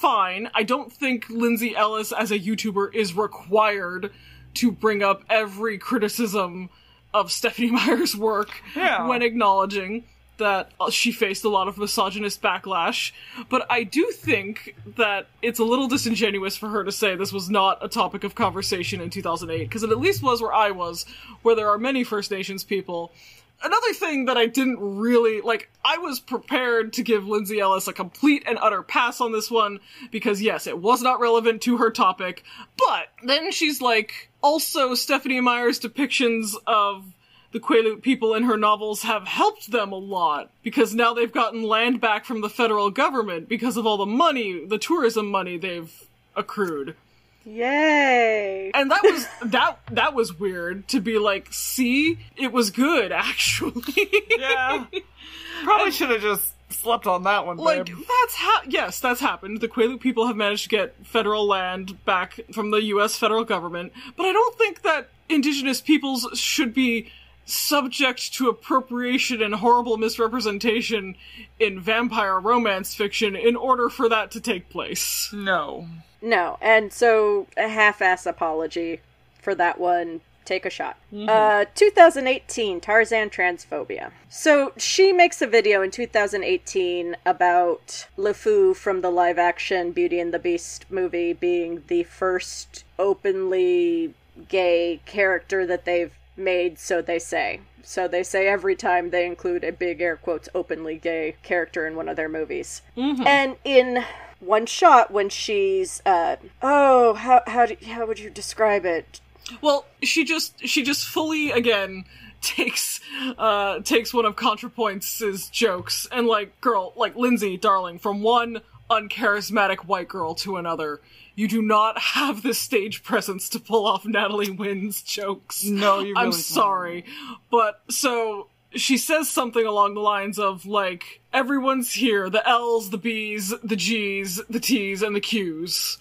fine, I don't think Lindsay Ellis as a YouTuber is required to bring up every criticism of Stephenie Meyer's work Yeah. when acknowledging that she faced a lot of misogynist backlash. But I do think that it's a little disingenuous for her to say this was not a topic of conversation in 2008, because it at least was where I was, where there are many First Nations people. Another thing that I didn't really like, I was prepared to give Lindsay Ellis a complete and utter pass on this one because yes, it was not relevant to her topic, but then she's like, also Stephenie Meyer's depictions of the Quileute people in her novels have helped them a lot because now they've gotten land back from the federal government because of all the money, the tourism money they've accrued. Yay! And that was that that was weird to be like, see, it was good actually. yeah. Probably should have just slept on that one, like babe. that's ha- yes, that's happened. The Quileute people have managed to get federal land back from the U.S. federal government, but I don't think that indigenous peoples should be subject to appropriation and horrible misrepresentation in vampire romance fiction in order for that to take place. No. No, and so a half-ass apology for that one. Take a shot. Uh, 2018 Tarzan transphobia. So she makes a video in 2018 about LeFou from the live-action Beauty and the Beast movie being the first openly gay character that they've made. So they say. So they say every time they include a big air quotes openly gay character in one of their movies. And in one shot when she's uh oh how how do, how would you describe it Well, she just she just fully again takes uh takes one of ContraPoints' jokes and like girl like Lindsay, darling, from one uncharismatic white girl to another. You do not have the stage presence to pull off Natalie Wynn's jokes. No, you really I'm don't. sorry. But so she says something along the lines of like everyone's here, the L's, the B's, the G's, the T's and the Q's.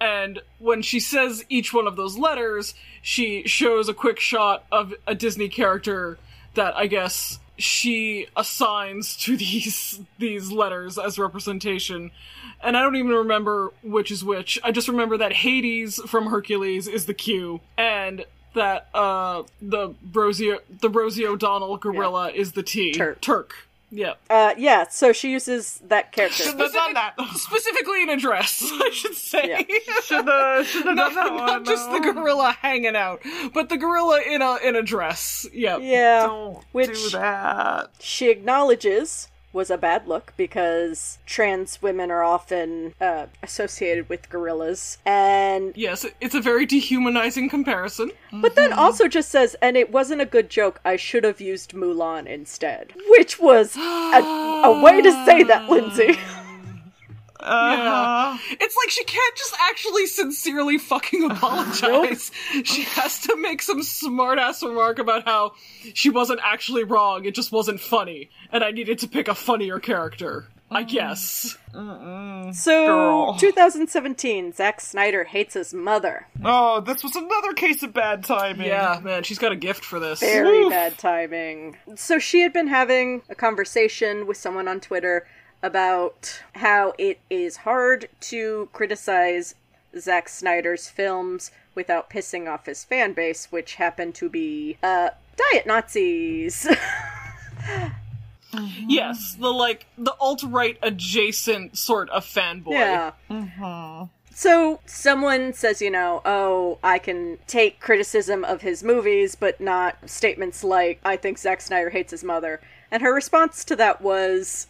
And when she says each one of those letters, she shows a quick shot of a Disney character that I guess she assigns to these these letters as representation. And I don't even remember which is which. I just remember that Hades from Hercules is the Q and that uh the Rosie the Rosie O'Donnell gorilla is the T. Turk. Turk. Yeah. Uh, yeah, so she uses that character. Shouldn't have done that. Specifically in a dress, I should say. Yeah. Should have should have not, done that not one. just the gorilla hanging out, but the gorilla in a in a dress. Yeah. Yeah, Don't which do that. she acknowledges was a bad look because trans women are often uh, associated with gorillas, and Yes, it's a very dehumanizing comparison. but then also just says, and it wasn't a good joke. I should have used Mulan instead, which was a, a way to say that, Lindsay. Uh-huh. It's like she can't just actually sincerely fucking apologize. She has to make some smart ass remark about how she wasn't actually wrong, it just wasn't funny, and I needed to pick a funnier character. I guess. So, Girl. 2017, Zack Snyder hates his mother. Oh, this was another case of bad timing. Yeah, man, she's got a gift for this. Very Oof. bad timing. So she had been having a conversation with someone on Twitter about how it is hard to criticize Zack Snyder's films without pissing off his fan base, which happen to be uh diet Nazis. Yes, the like the alt right adjacent sort of fanboy. yeah. So someone says, you know, oh, I can take criticism of his movies, but not statements like, I think Zack Snyder hates his mother. And her response to that was,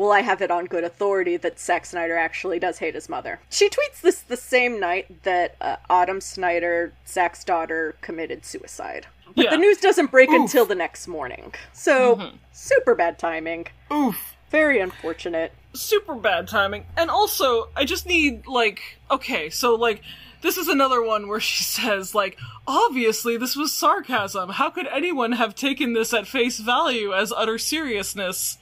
well, I have it on good authority that Zack Snyder actually does hate his mother. She tweets this the same night that uh, Autumn Snyder, Zack's daughter, committed suicide. But Yeah. the news doesn't break Oof. until the next morning. So, super bad timing. Oof. Very unfortunate. super bad timing. And also, I just need like okay, so like this is another one where she says like obviously this was sarcasm. How could anyone have taken this at face value as utter seriousness?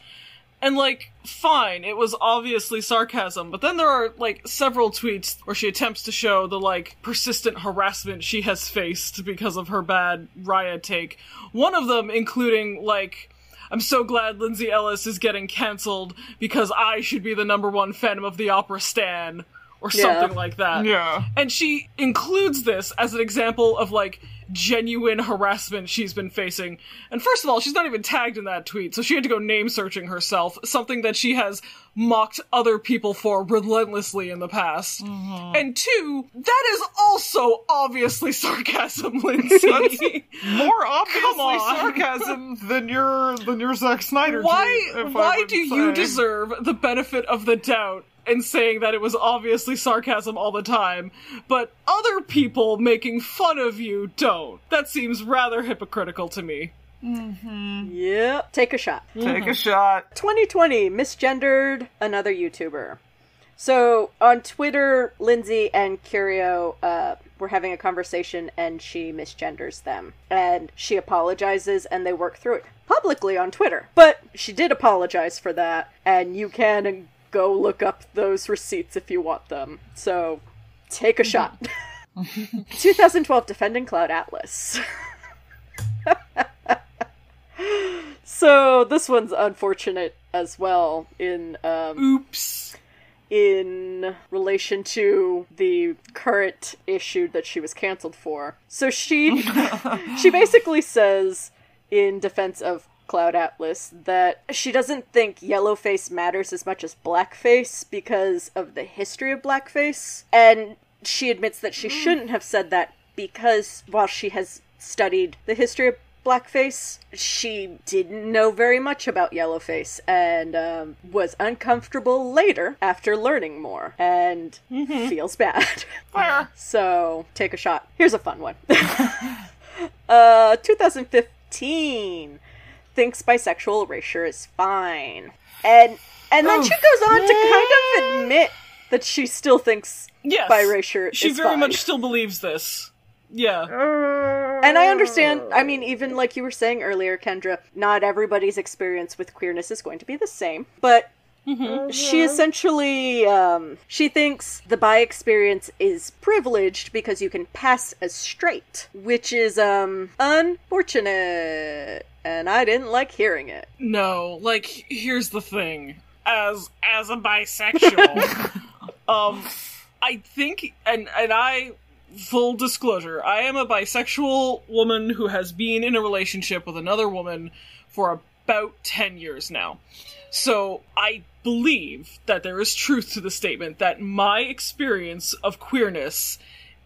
And like fine, it was obviously sarcasm, but then there are like several tweets where she attempts to show the like persistent harassment she has faced because of her bad Raya take. One of them including like I'm so glad Lindsay Ellis is getting cancelled because I should be the number one Phantom of the Opera stan, or Yeah. something like that. Yeah. And she includes this as an example of like genuine harassment she's been facing. And first of all, she's not even tagged in that tweet, so she had to go name searching herself, something that she has mocked other people for relentlessly in the past. Mm-hmm. And two, that is also obviously sarcasm, Lindsay. More obviously sarcasm than your than your Zack Snyder. why tweet, why do you deserve the benefit of the doubt in saying that it was obviously sarcasm all the time but other people making fun of you don't that seems rather hypocritical to me Yep. Take a shot. Take a shot. 2020 misgendered another YouTuber. So on Twitter, Lindsay and Curio uh, were having a conversation, and she misgenders them, and she apologizes, and they work through it publicly on Twitter. But she did apologize for that, and you can go look up those receipts if you want them. So take a shot. 2012 Defending Cloud Atlas. so this one's unfortunate as well in um, oops in relation to the current issue that she was canceled for. So she she basically says in defense of Cloud Atlas that she doesn't think yellowface matters as much as blackface because of the history of blackface and she admits that she shouldn't have said that because while she has studied the history of blackface. She didn't know very much about yellowface and um, was uncomfortable later after learning more and feels bad. Fair. so take a shot. Here's a fun one. uh, 2015 thinks bisexual erasure is fine, and and then she goes on to kind of admit that she still thinks Yes. Bi-erasure She very fine. much still believes this. Yeah. And I understand, I mean, even like you were saying earlier, Kendra, not everybody's experience with queerness is going to be the same. But she essentially, um, she thinks the bi experience is privileged because you can pass as straight, which is, um, unfortunate. And I didn't like hearing it. No, like here's the thing. As as a bisexual, um I think and and I full disclosure, I am a bisexual woman who has been in a relationship with another woman for about 10 years now. So I believe that there is truth to the statement that my experience of queerness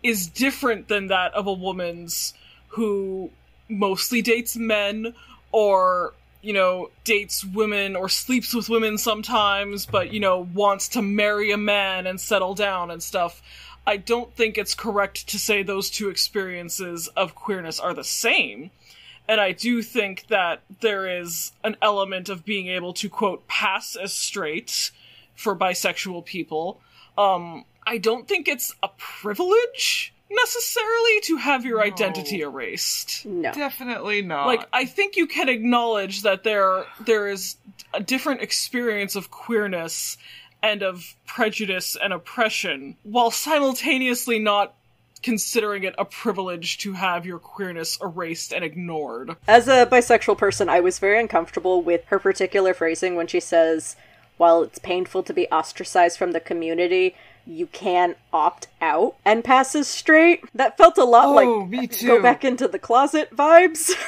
is different than that of a woman's who mostly dates men or you know dates women or sleeps with women sometimes but you know wants to marry a man and settle down and stuff. I don't think it's correct to say those two experiences of queerness are the same and I do think that there is an element of being able to quote pass as straight for bisexual people. Um, I don't think it's a privilege necessarily to have your identity erased. No. Definitely not. Like I think you can acknowledge that there there is a different experience of queerness and of prejudice and oppression while simultaneously not considering it a privilege to have your queerness erased and ignored. As a bisexual person, I was very uncomfortable with her particular phrasing when she says, while it's painful to be ostracized from the community, you can opt out and pass as straight. That felt a lot Oh, like me too. go back into the closet vibes.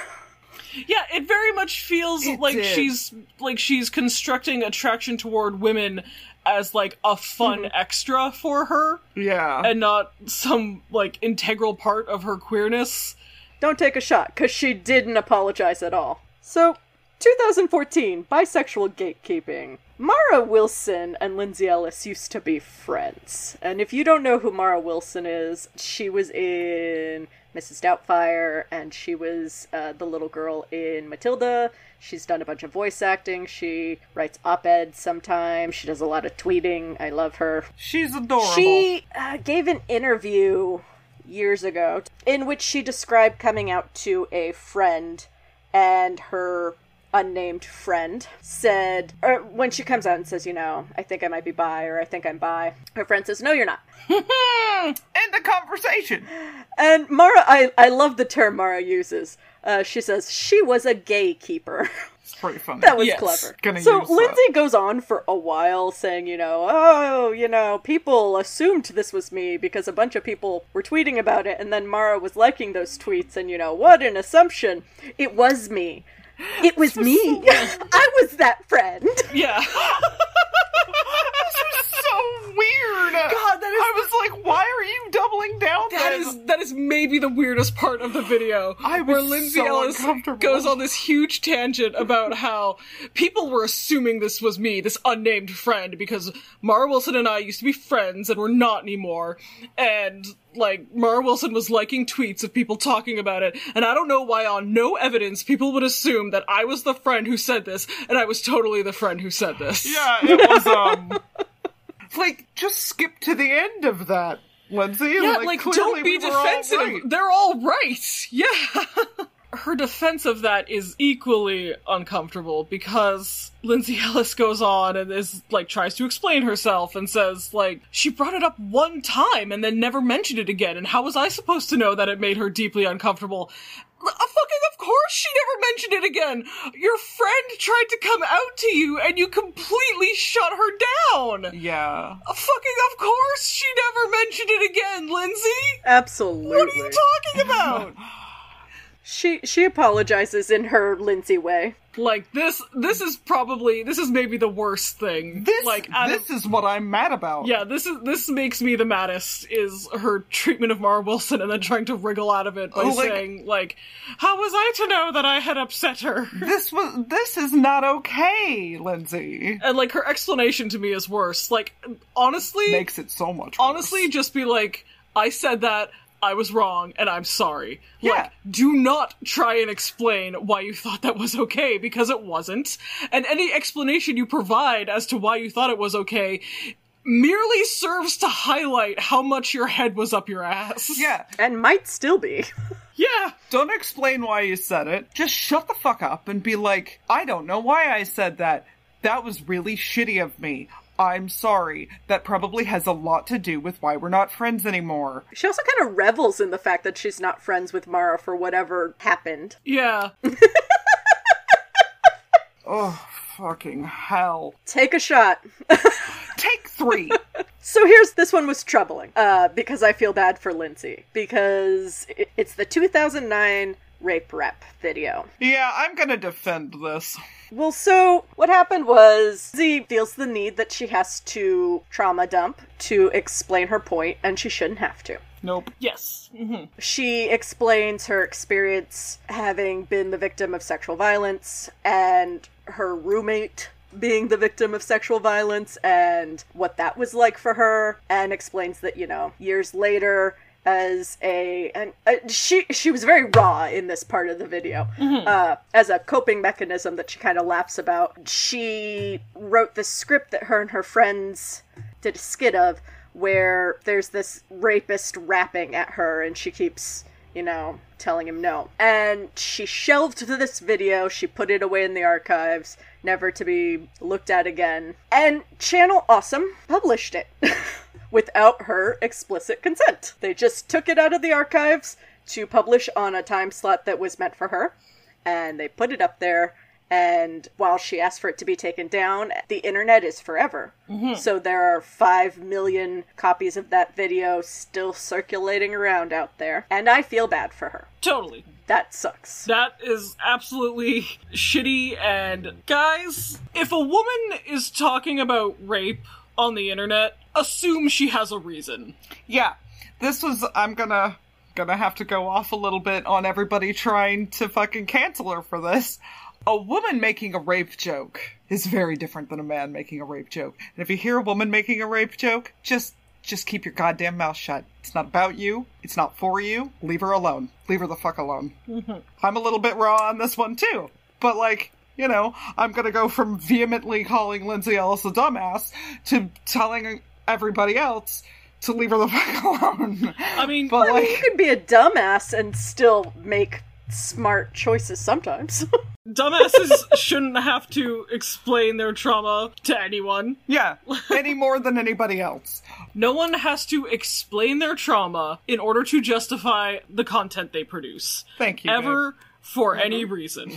Yeah, it very much feels It like did. she's like she's constructing attraction toward women as like a fun Mm-hmm. extra for her yeah. and not some like integral part of her queerness. Don't take a shot, because she didn't apologize at all. So, 2014, bisexual gatekeeping. Mara Wilson and Lindsay Ellis used to be friends. And if you don't know who Mara Wilson is, she was in Mrs. Doubtfire, and she was uh, the little girl in Matilda. She's done a bunch of voice acting. She writes op eds sometimes. She does a lot of tweeting. I love her. She's adorable. She uh, gave an interview years ago in which she described coming out to a friend and her unnamed friend said or when she comes out and says you know i think i might be bi or i think i'm bi her friend says no you're not End the conversation. and mara i, I love the term mara uses uh, she says she was a gaykeeper It's pretty funny. That was Yes. clever. Gonna so use that. Lindsay goes on for a while saying, you know, oh, you know, people assumed this was me because a bunch of people were tweeting about it, and then Mara was liking those tweets, and you know, what an assumption! It was me. It was me. I was that friend. Yeah. this was weird. God, that is- I was like, why are you doubling down? That then? is that is maybe the weirdest part of the video, I was where Lindsay so Ellis goes on this huge tangent about how people were assuming this was me, this unnamed friend, because Mara Wilson and I used to be friends and we're not anymore, and like Mara Wilson was liking tweets of people talking about it, and I don't know why on no evidence people would assume that I was the friend who said this, and I was totally the friend who said this. Yeah, it was um like just skip to the end of that, Lindsay. Yeah, like, like, don't be we defensive. right. They're all right. Yeah. Her defense of that is equally uncomfortable because Lindsay Ellis goes on and is like tries to explain herself and says like she brought it up one time and then never mentioned it again and how was I supposed to know that it made her deeply uncomfortable? Uh, fucking of course she never mentioned it again. Your friend tried to come out to you and you completely shut her down. Yeah. Uh, Fucking of course she never mentioned it again, Lindsay. Absolutely. What are you talking about? She she apologizes in her Lindsay way. Like this, this is probably this is maybe the worst thing. This, like this of, is what I'm mad about. yeah, this is this makes me the maddest. Is her treatment of Mara Wilson and then trying to wriggle out of it by Oh, like- saying like, "How was I to know that I had upset her?" This was this is not okay, Lindsay. And like her explanation to me is worse. Like honestly, Makes it so much. honestly, just be like, I said that, I was wrong, and I'm sorry. Yeah. Like, do not try and explain why you thought that was okay, because it wasn't. And any explanation you provide as to why you thought it was okay merely serves to highlight how much your head was up your ass. yeah. And might still be. Yeah. Don't explain why you said it. Just shut the fuck up and be like, I don't know why I said that. That was really shitty of me. I'm sorry. That probably has a lot to do with why we're not friends anymore. She also kind of revels in the fact that she's not friends with Mara for whatever happened. Yeah. Oh, fucking hell. Take a shot. Take three. So here's this one was troubling uh, because I feel bad for Lindsay because it- it's the 2009 rape rep video. yeah, I'm gonna defend this. Well, so what happened was Z feels the need that she has to trauma dump to explain her point, and she shouldn't have to. Nope. Yes. hmm She explains her experience having been the victim of sexual violence and her roommate being the victim of sexual violence and what that was like for her and explains that you know years later as a and uh, she she was very raw in this part of the video. Uh, as a coping mechanism that she kind of laughs about. She wrote the script that her and her friends did a skit of where there's this rapist rapping at her and she keeps you know telling him no. And she shelved this video. She put it away in the archives never to be looked at again. And channel awesome published it without her explicit consent they just took it out of the archives to publish on a time slot that was meant for her and they put it up there and while she asked for it to be taken down the internet is forever mm-hmm. so there are 5 million copies of that video still circulating around out there and i feel bad for her Totally. that sucks That is absolutely shitty. And guys, if a woman is talking about rape on the internet, assume she has a reason. Yeah, this was. I'm gonna gonna have to go off a little bit on everybody trying to fucking cancel her for this. A woman making a rape joke is very different than a man making a rape joke. And if you hear a woman making a rape joke, just just keep your goddamn mouth shut. It's not about you. It's not for you. Leave her alone. Leave her the fuck alone. Mm-hmm. I'm a little bit raw on this one too. But like, you know, I'm gonna go from vehemently calling Lindsay Ellis a dumbass to telling everybody else to leave her the fuck alone. I mean, But I mean, you could be a dumbass and still make smart choices sometimes dumbasses shouldn't have to explain their trauma to anyone. yeah, any more than anybody else. No one has to explain their trauma in order to justify the content they produce. Thank you. Ever for any reason.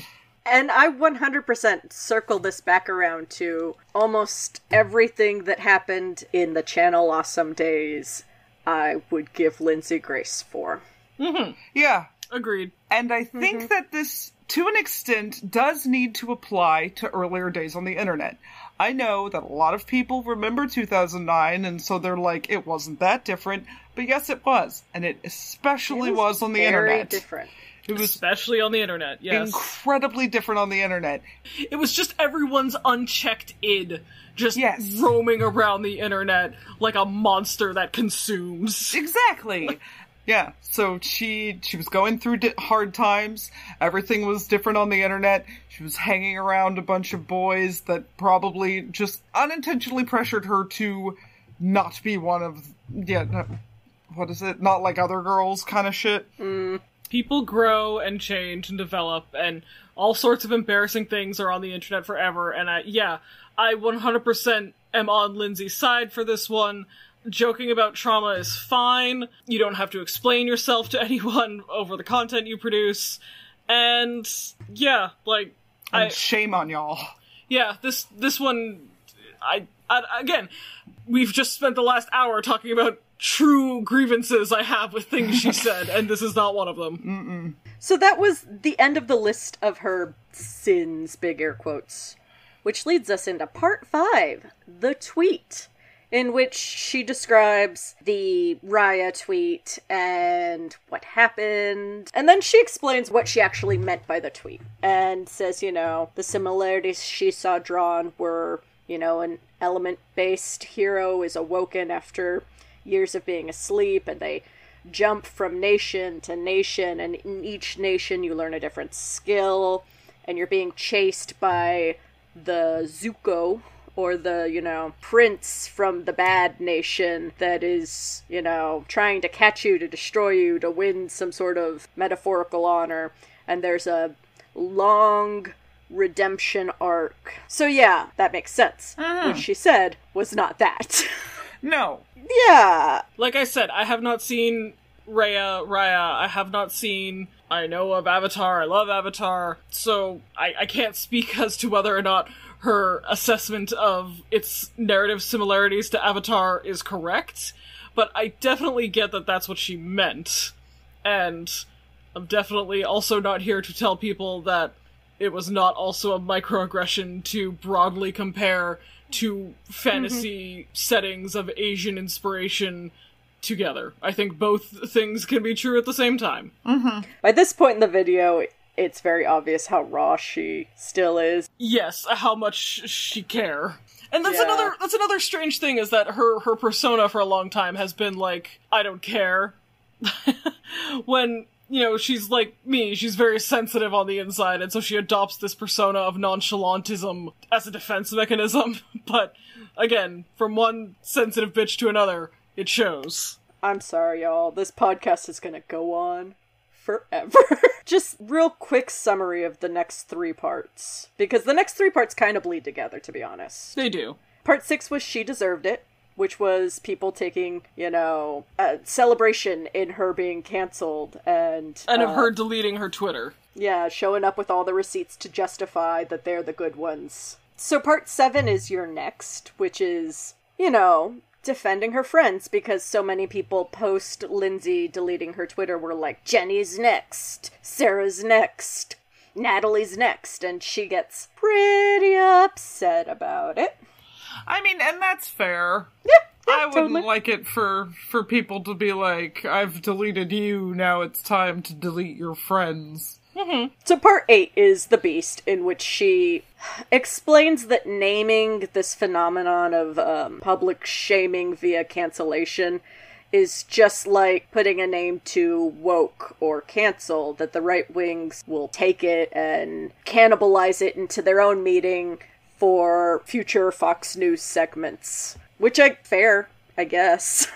And I 100% circle this back around to almost everything that happened in the Channel Awesome days, I would give Lindsay Grace for. Mm-hmm. Yeah, Agreed. and I think mm-hmm. that this, to an extent, does need to apply to earlier days on the internet. I know that a lot of people remember 2009, and so they're like, it wasn't that different. But yes, it was, and it especially was, on the internet. It's very internet. different. It was Especially on the internet, yes. incredibly different on the internet. it was just everyone's unchecked id just Yes. roaming around the internet like a monster that consumes. Exactly. Yeah, so she she was going through di- hard times. Everything was different on the internet. She was hanging around a bunch of boys that probably just unintentionally pressured her to not be one of yeah, what is it? Not like other girls kind of shit. Mm. People grow and change and develop, and all sorts of embarrassing things are on the internet forever. And I, yeah, I 100% am on Lindsay's side for this one. Joking about trauma is fine. You don't have to explain yourself to anyone over the content you produce. And yeah, like And I shame on y'all. yeah, this this one I, I again, we've just spent the last hour talking about true grievances I have with things she said and this is not one of them. So that was the end of the list of her sins, big air quotes. Which leads us into part five the tweet, in which she describes the Raya tweet and what happened. And then she explains what she actually meant by the tweet and says, you know, the similarities she saw drawn were, you know, an element based hero is awoken after years of being asleep and they jump from nation to nation, and in each nation you learn a different skill, and you're being chased by the Zuko or the, you know, prince from the bad nation that is, you know, trying to catch you to destroy you to win some sort of metaphorical honor. And there's a long redemption arc. So yeah, that makes sense. Uh-huh. What she said was not that. No. yeah. Like I said, I have not seen Raya, Raya. I have not seen. I know of Avatar. I love Avatar. So I, I can't speak as to whether or not her assessment of its narrative similarities to Avatar is correct. But I definitely get that that's what she meant. And I'm definitely also not here to tell people that it was not also a microaggression to broadly compare two fantasy mm-hmm. settings of Asian inspiration together. I think both things can be true at the same time. Mm-hmm. By this point in the video, it's very obvious how raw she still is. Yes, how much she care. And that's Yeah. another that's another strange thing is that her her persona for a long time has been like I don't care. when you know she's like me, she's very sensitive on the inside, and so she adopts this persona of nonchalantism as a defense mechanism. But again, from one sensitive bitch to another, it shows. I'm sorry, y'all. This podcast is gonna go on forever. Just real quick summary of the next three parts. Because the next three parts kind of bleed together, to be honest. They do. Part six was She Deserved It, which was people taking, you know, a celebration in her being cancelled and. And of uh, her deleting her Twitter. Yeah, showing up with all the receipts to justify that they're the good ones. So part seven is your next, which is, you know, defending her friends because so many people post Lindsay deleting her Twitter were like, Jenny's next, Sarah's next, Natalie's next, and she gets pretty upset about it. I mean, and that's fair. Yeah, yeah, I wouldn't totally. like it for for people to be like, I've deleted you, now it's time to delete your friends. So part eight is the beast, in which she explains that naming this phenomenon of um, public shaming via cancellation is just like putting a name to woke or cancel. That the right wings will take it and cannibalize it into their own meeting for future Fox News segments, which I fair, I guess.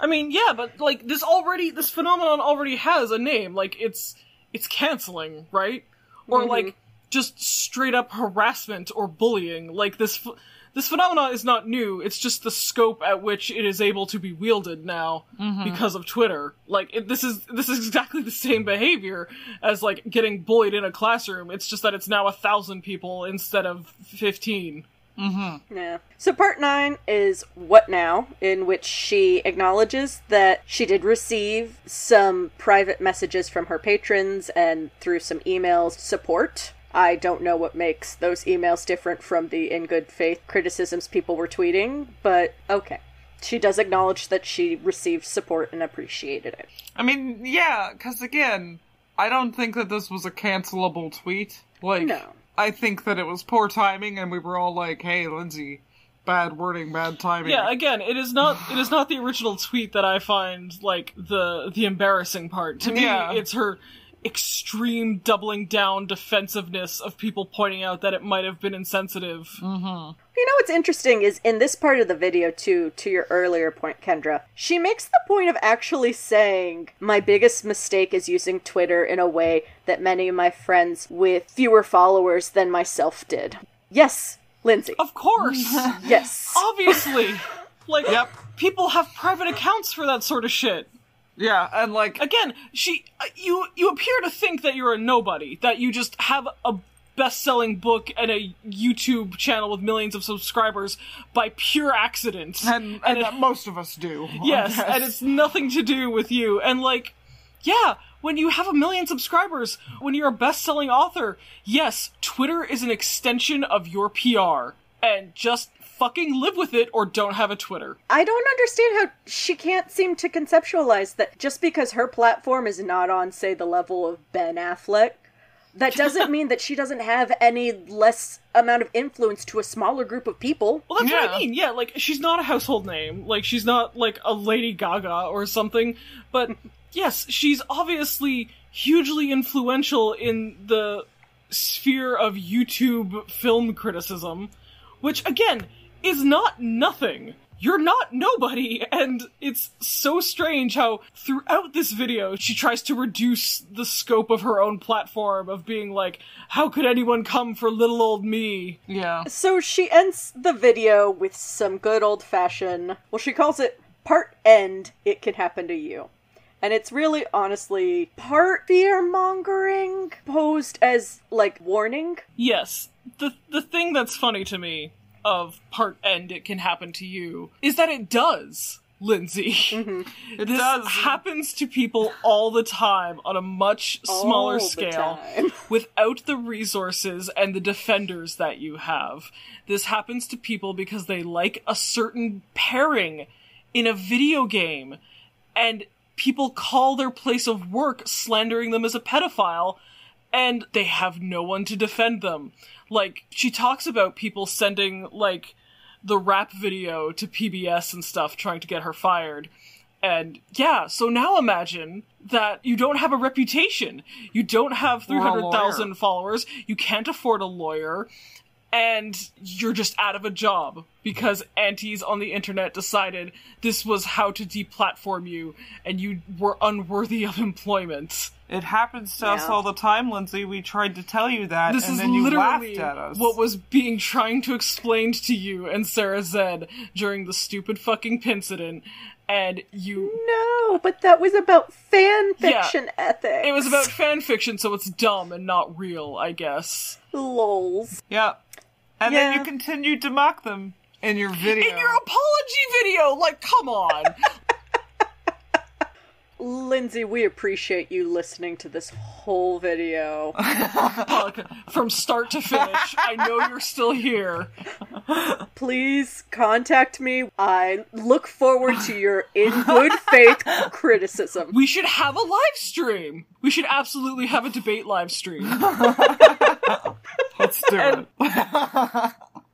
I mean, yeah, but like this already, this phenomenon already has a name. Like it's it's canceling, right? Or mm-hmm. like just straight up harassment or bullying. Like this this phenomenon is not new. It's just the scope at which it is able to be wielded now mm-hmm. because of Twitter. Like it, this is this is exactly the same behavior as like getting bullied in a classroom. It's just that it's now a thousand people instead of fifteen. Mm-hmm. Yeah. So part nine is What Now, in which she acknowledges that she did receive some private messages from her patrons and through some emails support. I don't know what makes those emails different from the in good faith criticisms people were tweeting, but okay. She does acknowledge that she received support and appreciated it. I mean, yeah, because again, I don't think that this was a cancelable tweet. Like, No. I think that it was poor timing, and we were all like, "Hey, Lindsay, bad wording, bad timing." Yeah, again, it is not it is not the original tweet that I find like the the embarrassing part. To me, Yeah. it's her extreme doubling down defensiveness of people pointing out that it might have been insensitive. Mm-hmm. You know what's interesting is in this part of the video, too, to your earlier point, Kendra, she makes the point of actually saying, My biggest mistake is using Twitter in a way that many of my friends with fewer followers than myself did. Yes, Lindsay. Of course. Yes. Obviously. Like Yep. people have private accounts for that sort of shit. Yeah, and like, Again, she uh, you you appear to think that you're a nobody, that you just have a best-selling book and a YouTube channel with millions of subscribers by pure accident. and, and it- that most of us do. Yes, and it's nothing to do with you. And like, Yeah, when you have a million subscribers, when you're a best selling author, yes, Twitter is an extension of your PR. And just fucking live with it or don't have a Twitter. I don't understand how she can't seem to conceptualize that just because her platform is not on, say, the level of Ben Affleck, that doesn't mean that she doesn't have any less amount of influence to a smaller group of people. Well, that's what I mean. Yeah, like she's not a household name. Like she's not like a Lady Gaga or something. But yes, she's obviously hugely influential in the sphere of YouTube film criticism, which again is not nothing. You're not nobody, and it's so strange how throughout this video she tries to reduce the scope of her own platform of being like, how could anyone come for little old me? Yeah. So she ends the video with some good old fashioned, well, she calls it part end, it can happen to you. And it's really honestly part fear mongering posed as like warning. Yes. The the thing that's funny to me of part end it can happen to you is that it does, Lindsay. Mm-hmm. It this does. happens to people all the time on a much smaller All scale without the resources and the defenders that you have. This happens to people because they like a certain pairing in a video game and people call their place of work slandering them as a pedophile and they have no one to defend them. Like, she talks about people sending, like, the rap video to PBS and stuff trying to get her fired. And yeah, so now imagine that you don't have a reputation. You don't have 300,000 followers. You can't afford a lawyer. And you're just out of a job because antis on the internet decided this was how to deplatform you and you were unworthy of employment. It happens to us all the time, Lindsay. We tried to tell you that, This and is then you literally laughed at us. what was being trying to explained to you and Sarah Zed during the stupid fucking incident, and you. No, but that was about fan Yeah. fiction ethics. It was about fan fiction, so it's dumb and not real, I guess. lols. yeah. And then you continued to mock them in your video. In your apology video, like, come on. Lindsay, we appreciate you listening to this whole video. Like, from start to finish, I know you're still here. Please contact me. I look forward to your in good faith criticism. We should have a live stream. We should absolutely have a debate live stream. Let's do it.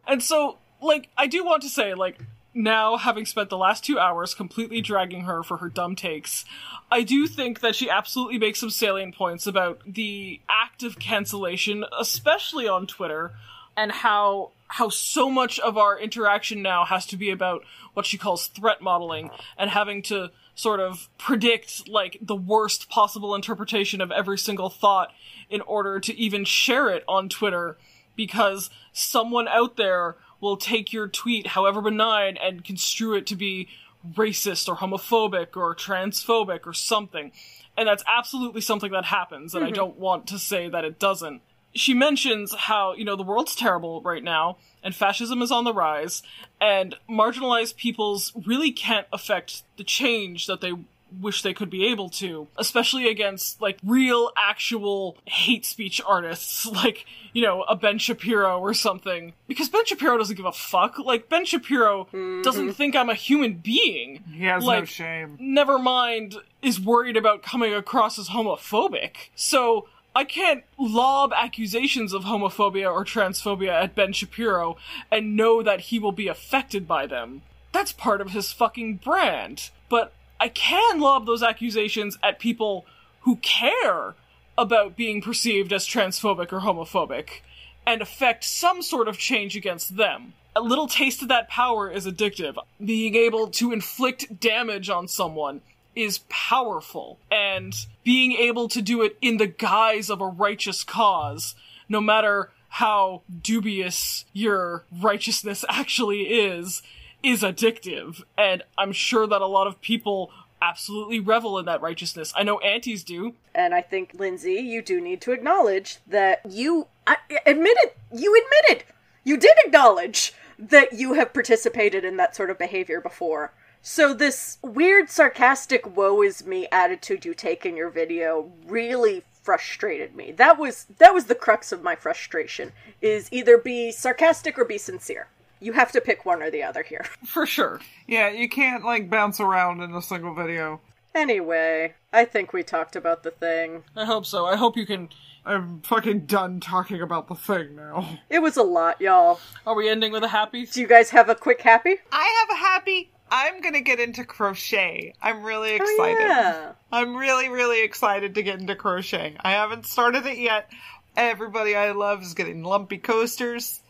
And so, like, I do want to say, like, now having spent the last two hours completely dragging her for her dumb takes, I do think that she absolutely makes some salient points about the act of cancellation, especially on Twitter, and how how so much of our interaction now has to be about what she calls threat modeling and having to sort of predict like the worst possible interpretation of every single thought in order to even share it on Twitter because someone out there will take your tweet, however benign, and construe it to be racist or homophobic or transphobic or something. And that's absolutely something that happens, and I mm-hmm. don't want to say that it doesn't. She mentions how, you know, the world's terrible right now, and fascism is on the rise, and marginalized peoples really can't affect the change that they wish they could be able to, especially against like real actual hate speech artists like, you know, a Ben Shapiro or something. Because Ben Shapiro doesn't give a fuck. Like Ben Shapiro doesn't mm-hmm. think I'm a human being. He has no Like, shame. Never mind is worried about coming across as homophobic. So I can't lob accusations of homophobia or transphobia at Ben Shapiro and know that he will be affected by them. That's part of his fucking brand. But I can lob those accusations at people who care about being perceived as transphobic or homophobic and affect some sort of change against them. A little taste of that power is addictive. Being able to inflict damage on someone is powerful, and being able to do it in the guise of a righteous cause, no matter how dubious your righteousness actually is, is addictive. And I'm sure that a lot of people absolutely revel in that righteousness. I know antis do. And I think, Lindsay, you do need to acknowledge that you I, admitted, you admitted, you did acknowledge that you have participated in that sort of behavior before. So this weird sarcastic woe is me attitude you take in your video really frustrated me. That was that was the crux of my frustration is either be sarcastic or be sincere. You have to pick one or the other here. For sure. Yeah, you can't like bounce around in a single video. Anyway, I think we talked about the thing. I hope so. I hope you can. I'm fucking done talking about the thing now. It was a lot, y'all. Are we ending with a happy? Do you guys have a quick happy? I have a happy. I'm gonna get into crochet. I'm really oh, excited. Oh, yeah. I'm really, really excited to get into crochet. I haven't started it yet. Everybody I love is getting lumpy coasters.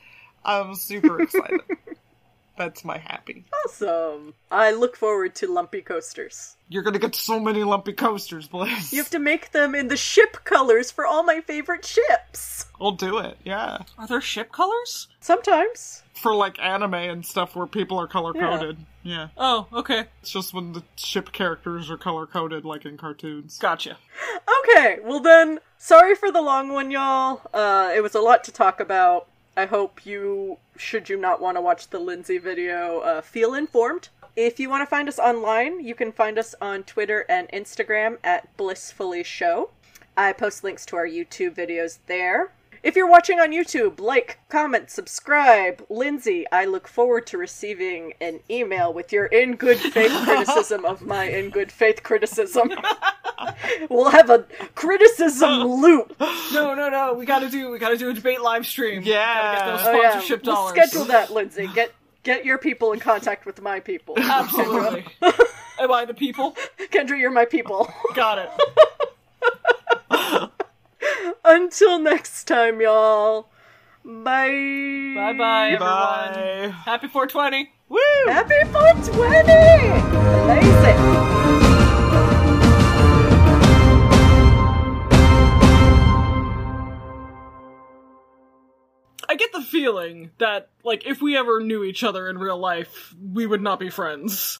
I'm super excited. That's my happy. Awesome. I look forward to lumpy coasters. You're gonna get so many lumpy coasters, Bliss. You have to make them in the ship colors for all my favorite ships. I'll do it, yeah. Are there ship colors? Sometimes. For like anime and stuff where people are color coded. Yeah. Oh, okay. It's just when the ship characters are color coded like in cartoons. Gotcha. Okay, well then, sorry for the long one, y'all. Uh, it was a lot to talk about. I hope you, should you not want to watch the Lindsay video, uh, feel informed. If you want to find us online, you can find us on Twitter and Instagram at Blissfully Show. I post links to our YouTube videos there. If you're watching on YouTube, like, comment, subscribe. Lindsay, I look forward to receiving an email with your in good faith criticism of my in good faith criticism. we'll have a criticism loop. No, no, no. We gotta do. We gotta do a debate live stream. Yeah. Gotta get those Oh yeah, we'll schedule that, Lindsay. Get get your people in contact with my people. Absolutely. Am I the people? Kendra, you're my people. Got it. Until next time, y'all. Bye. Bye bye, everyone. Bye. Happy 420. Woo! Happy 420! Amazing. I get the feeling that, like, if we ever knew each other in real life, we would not be friends.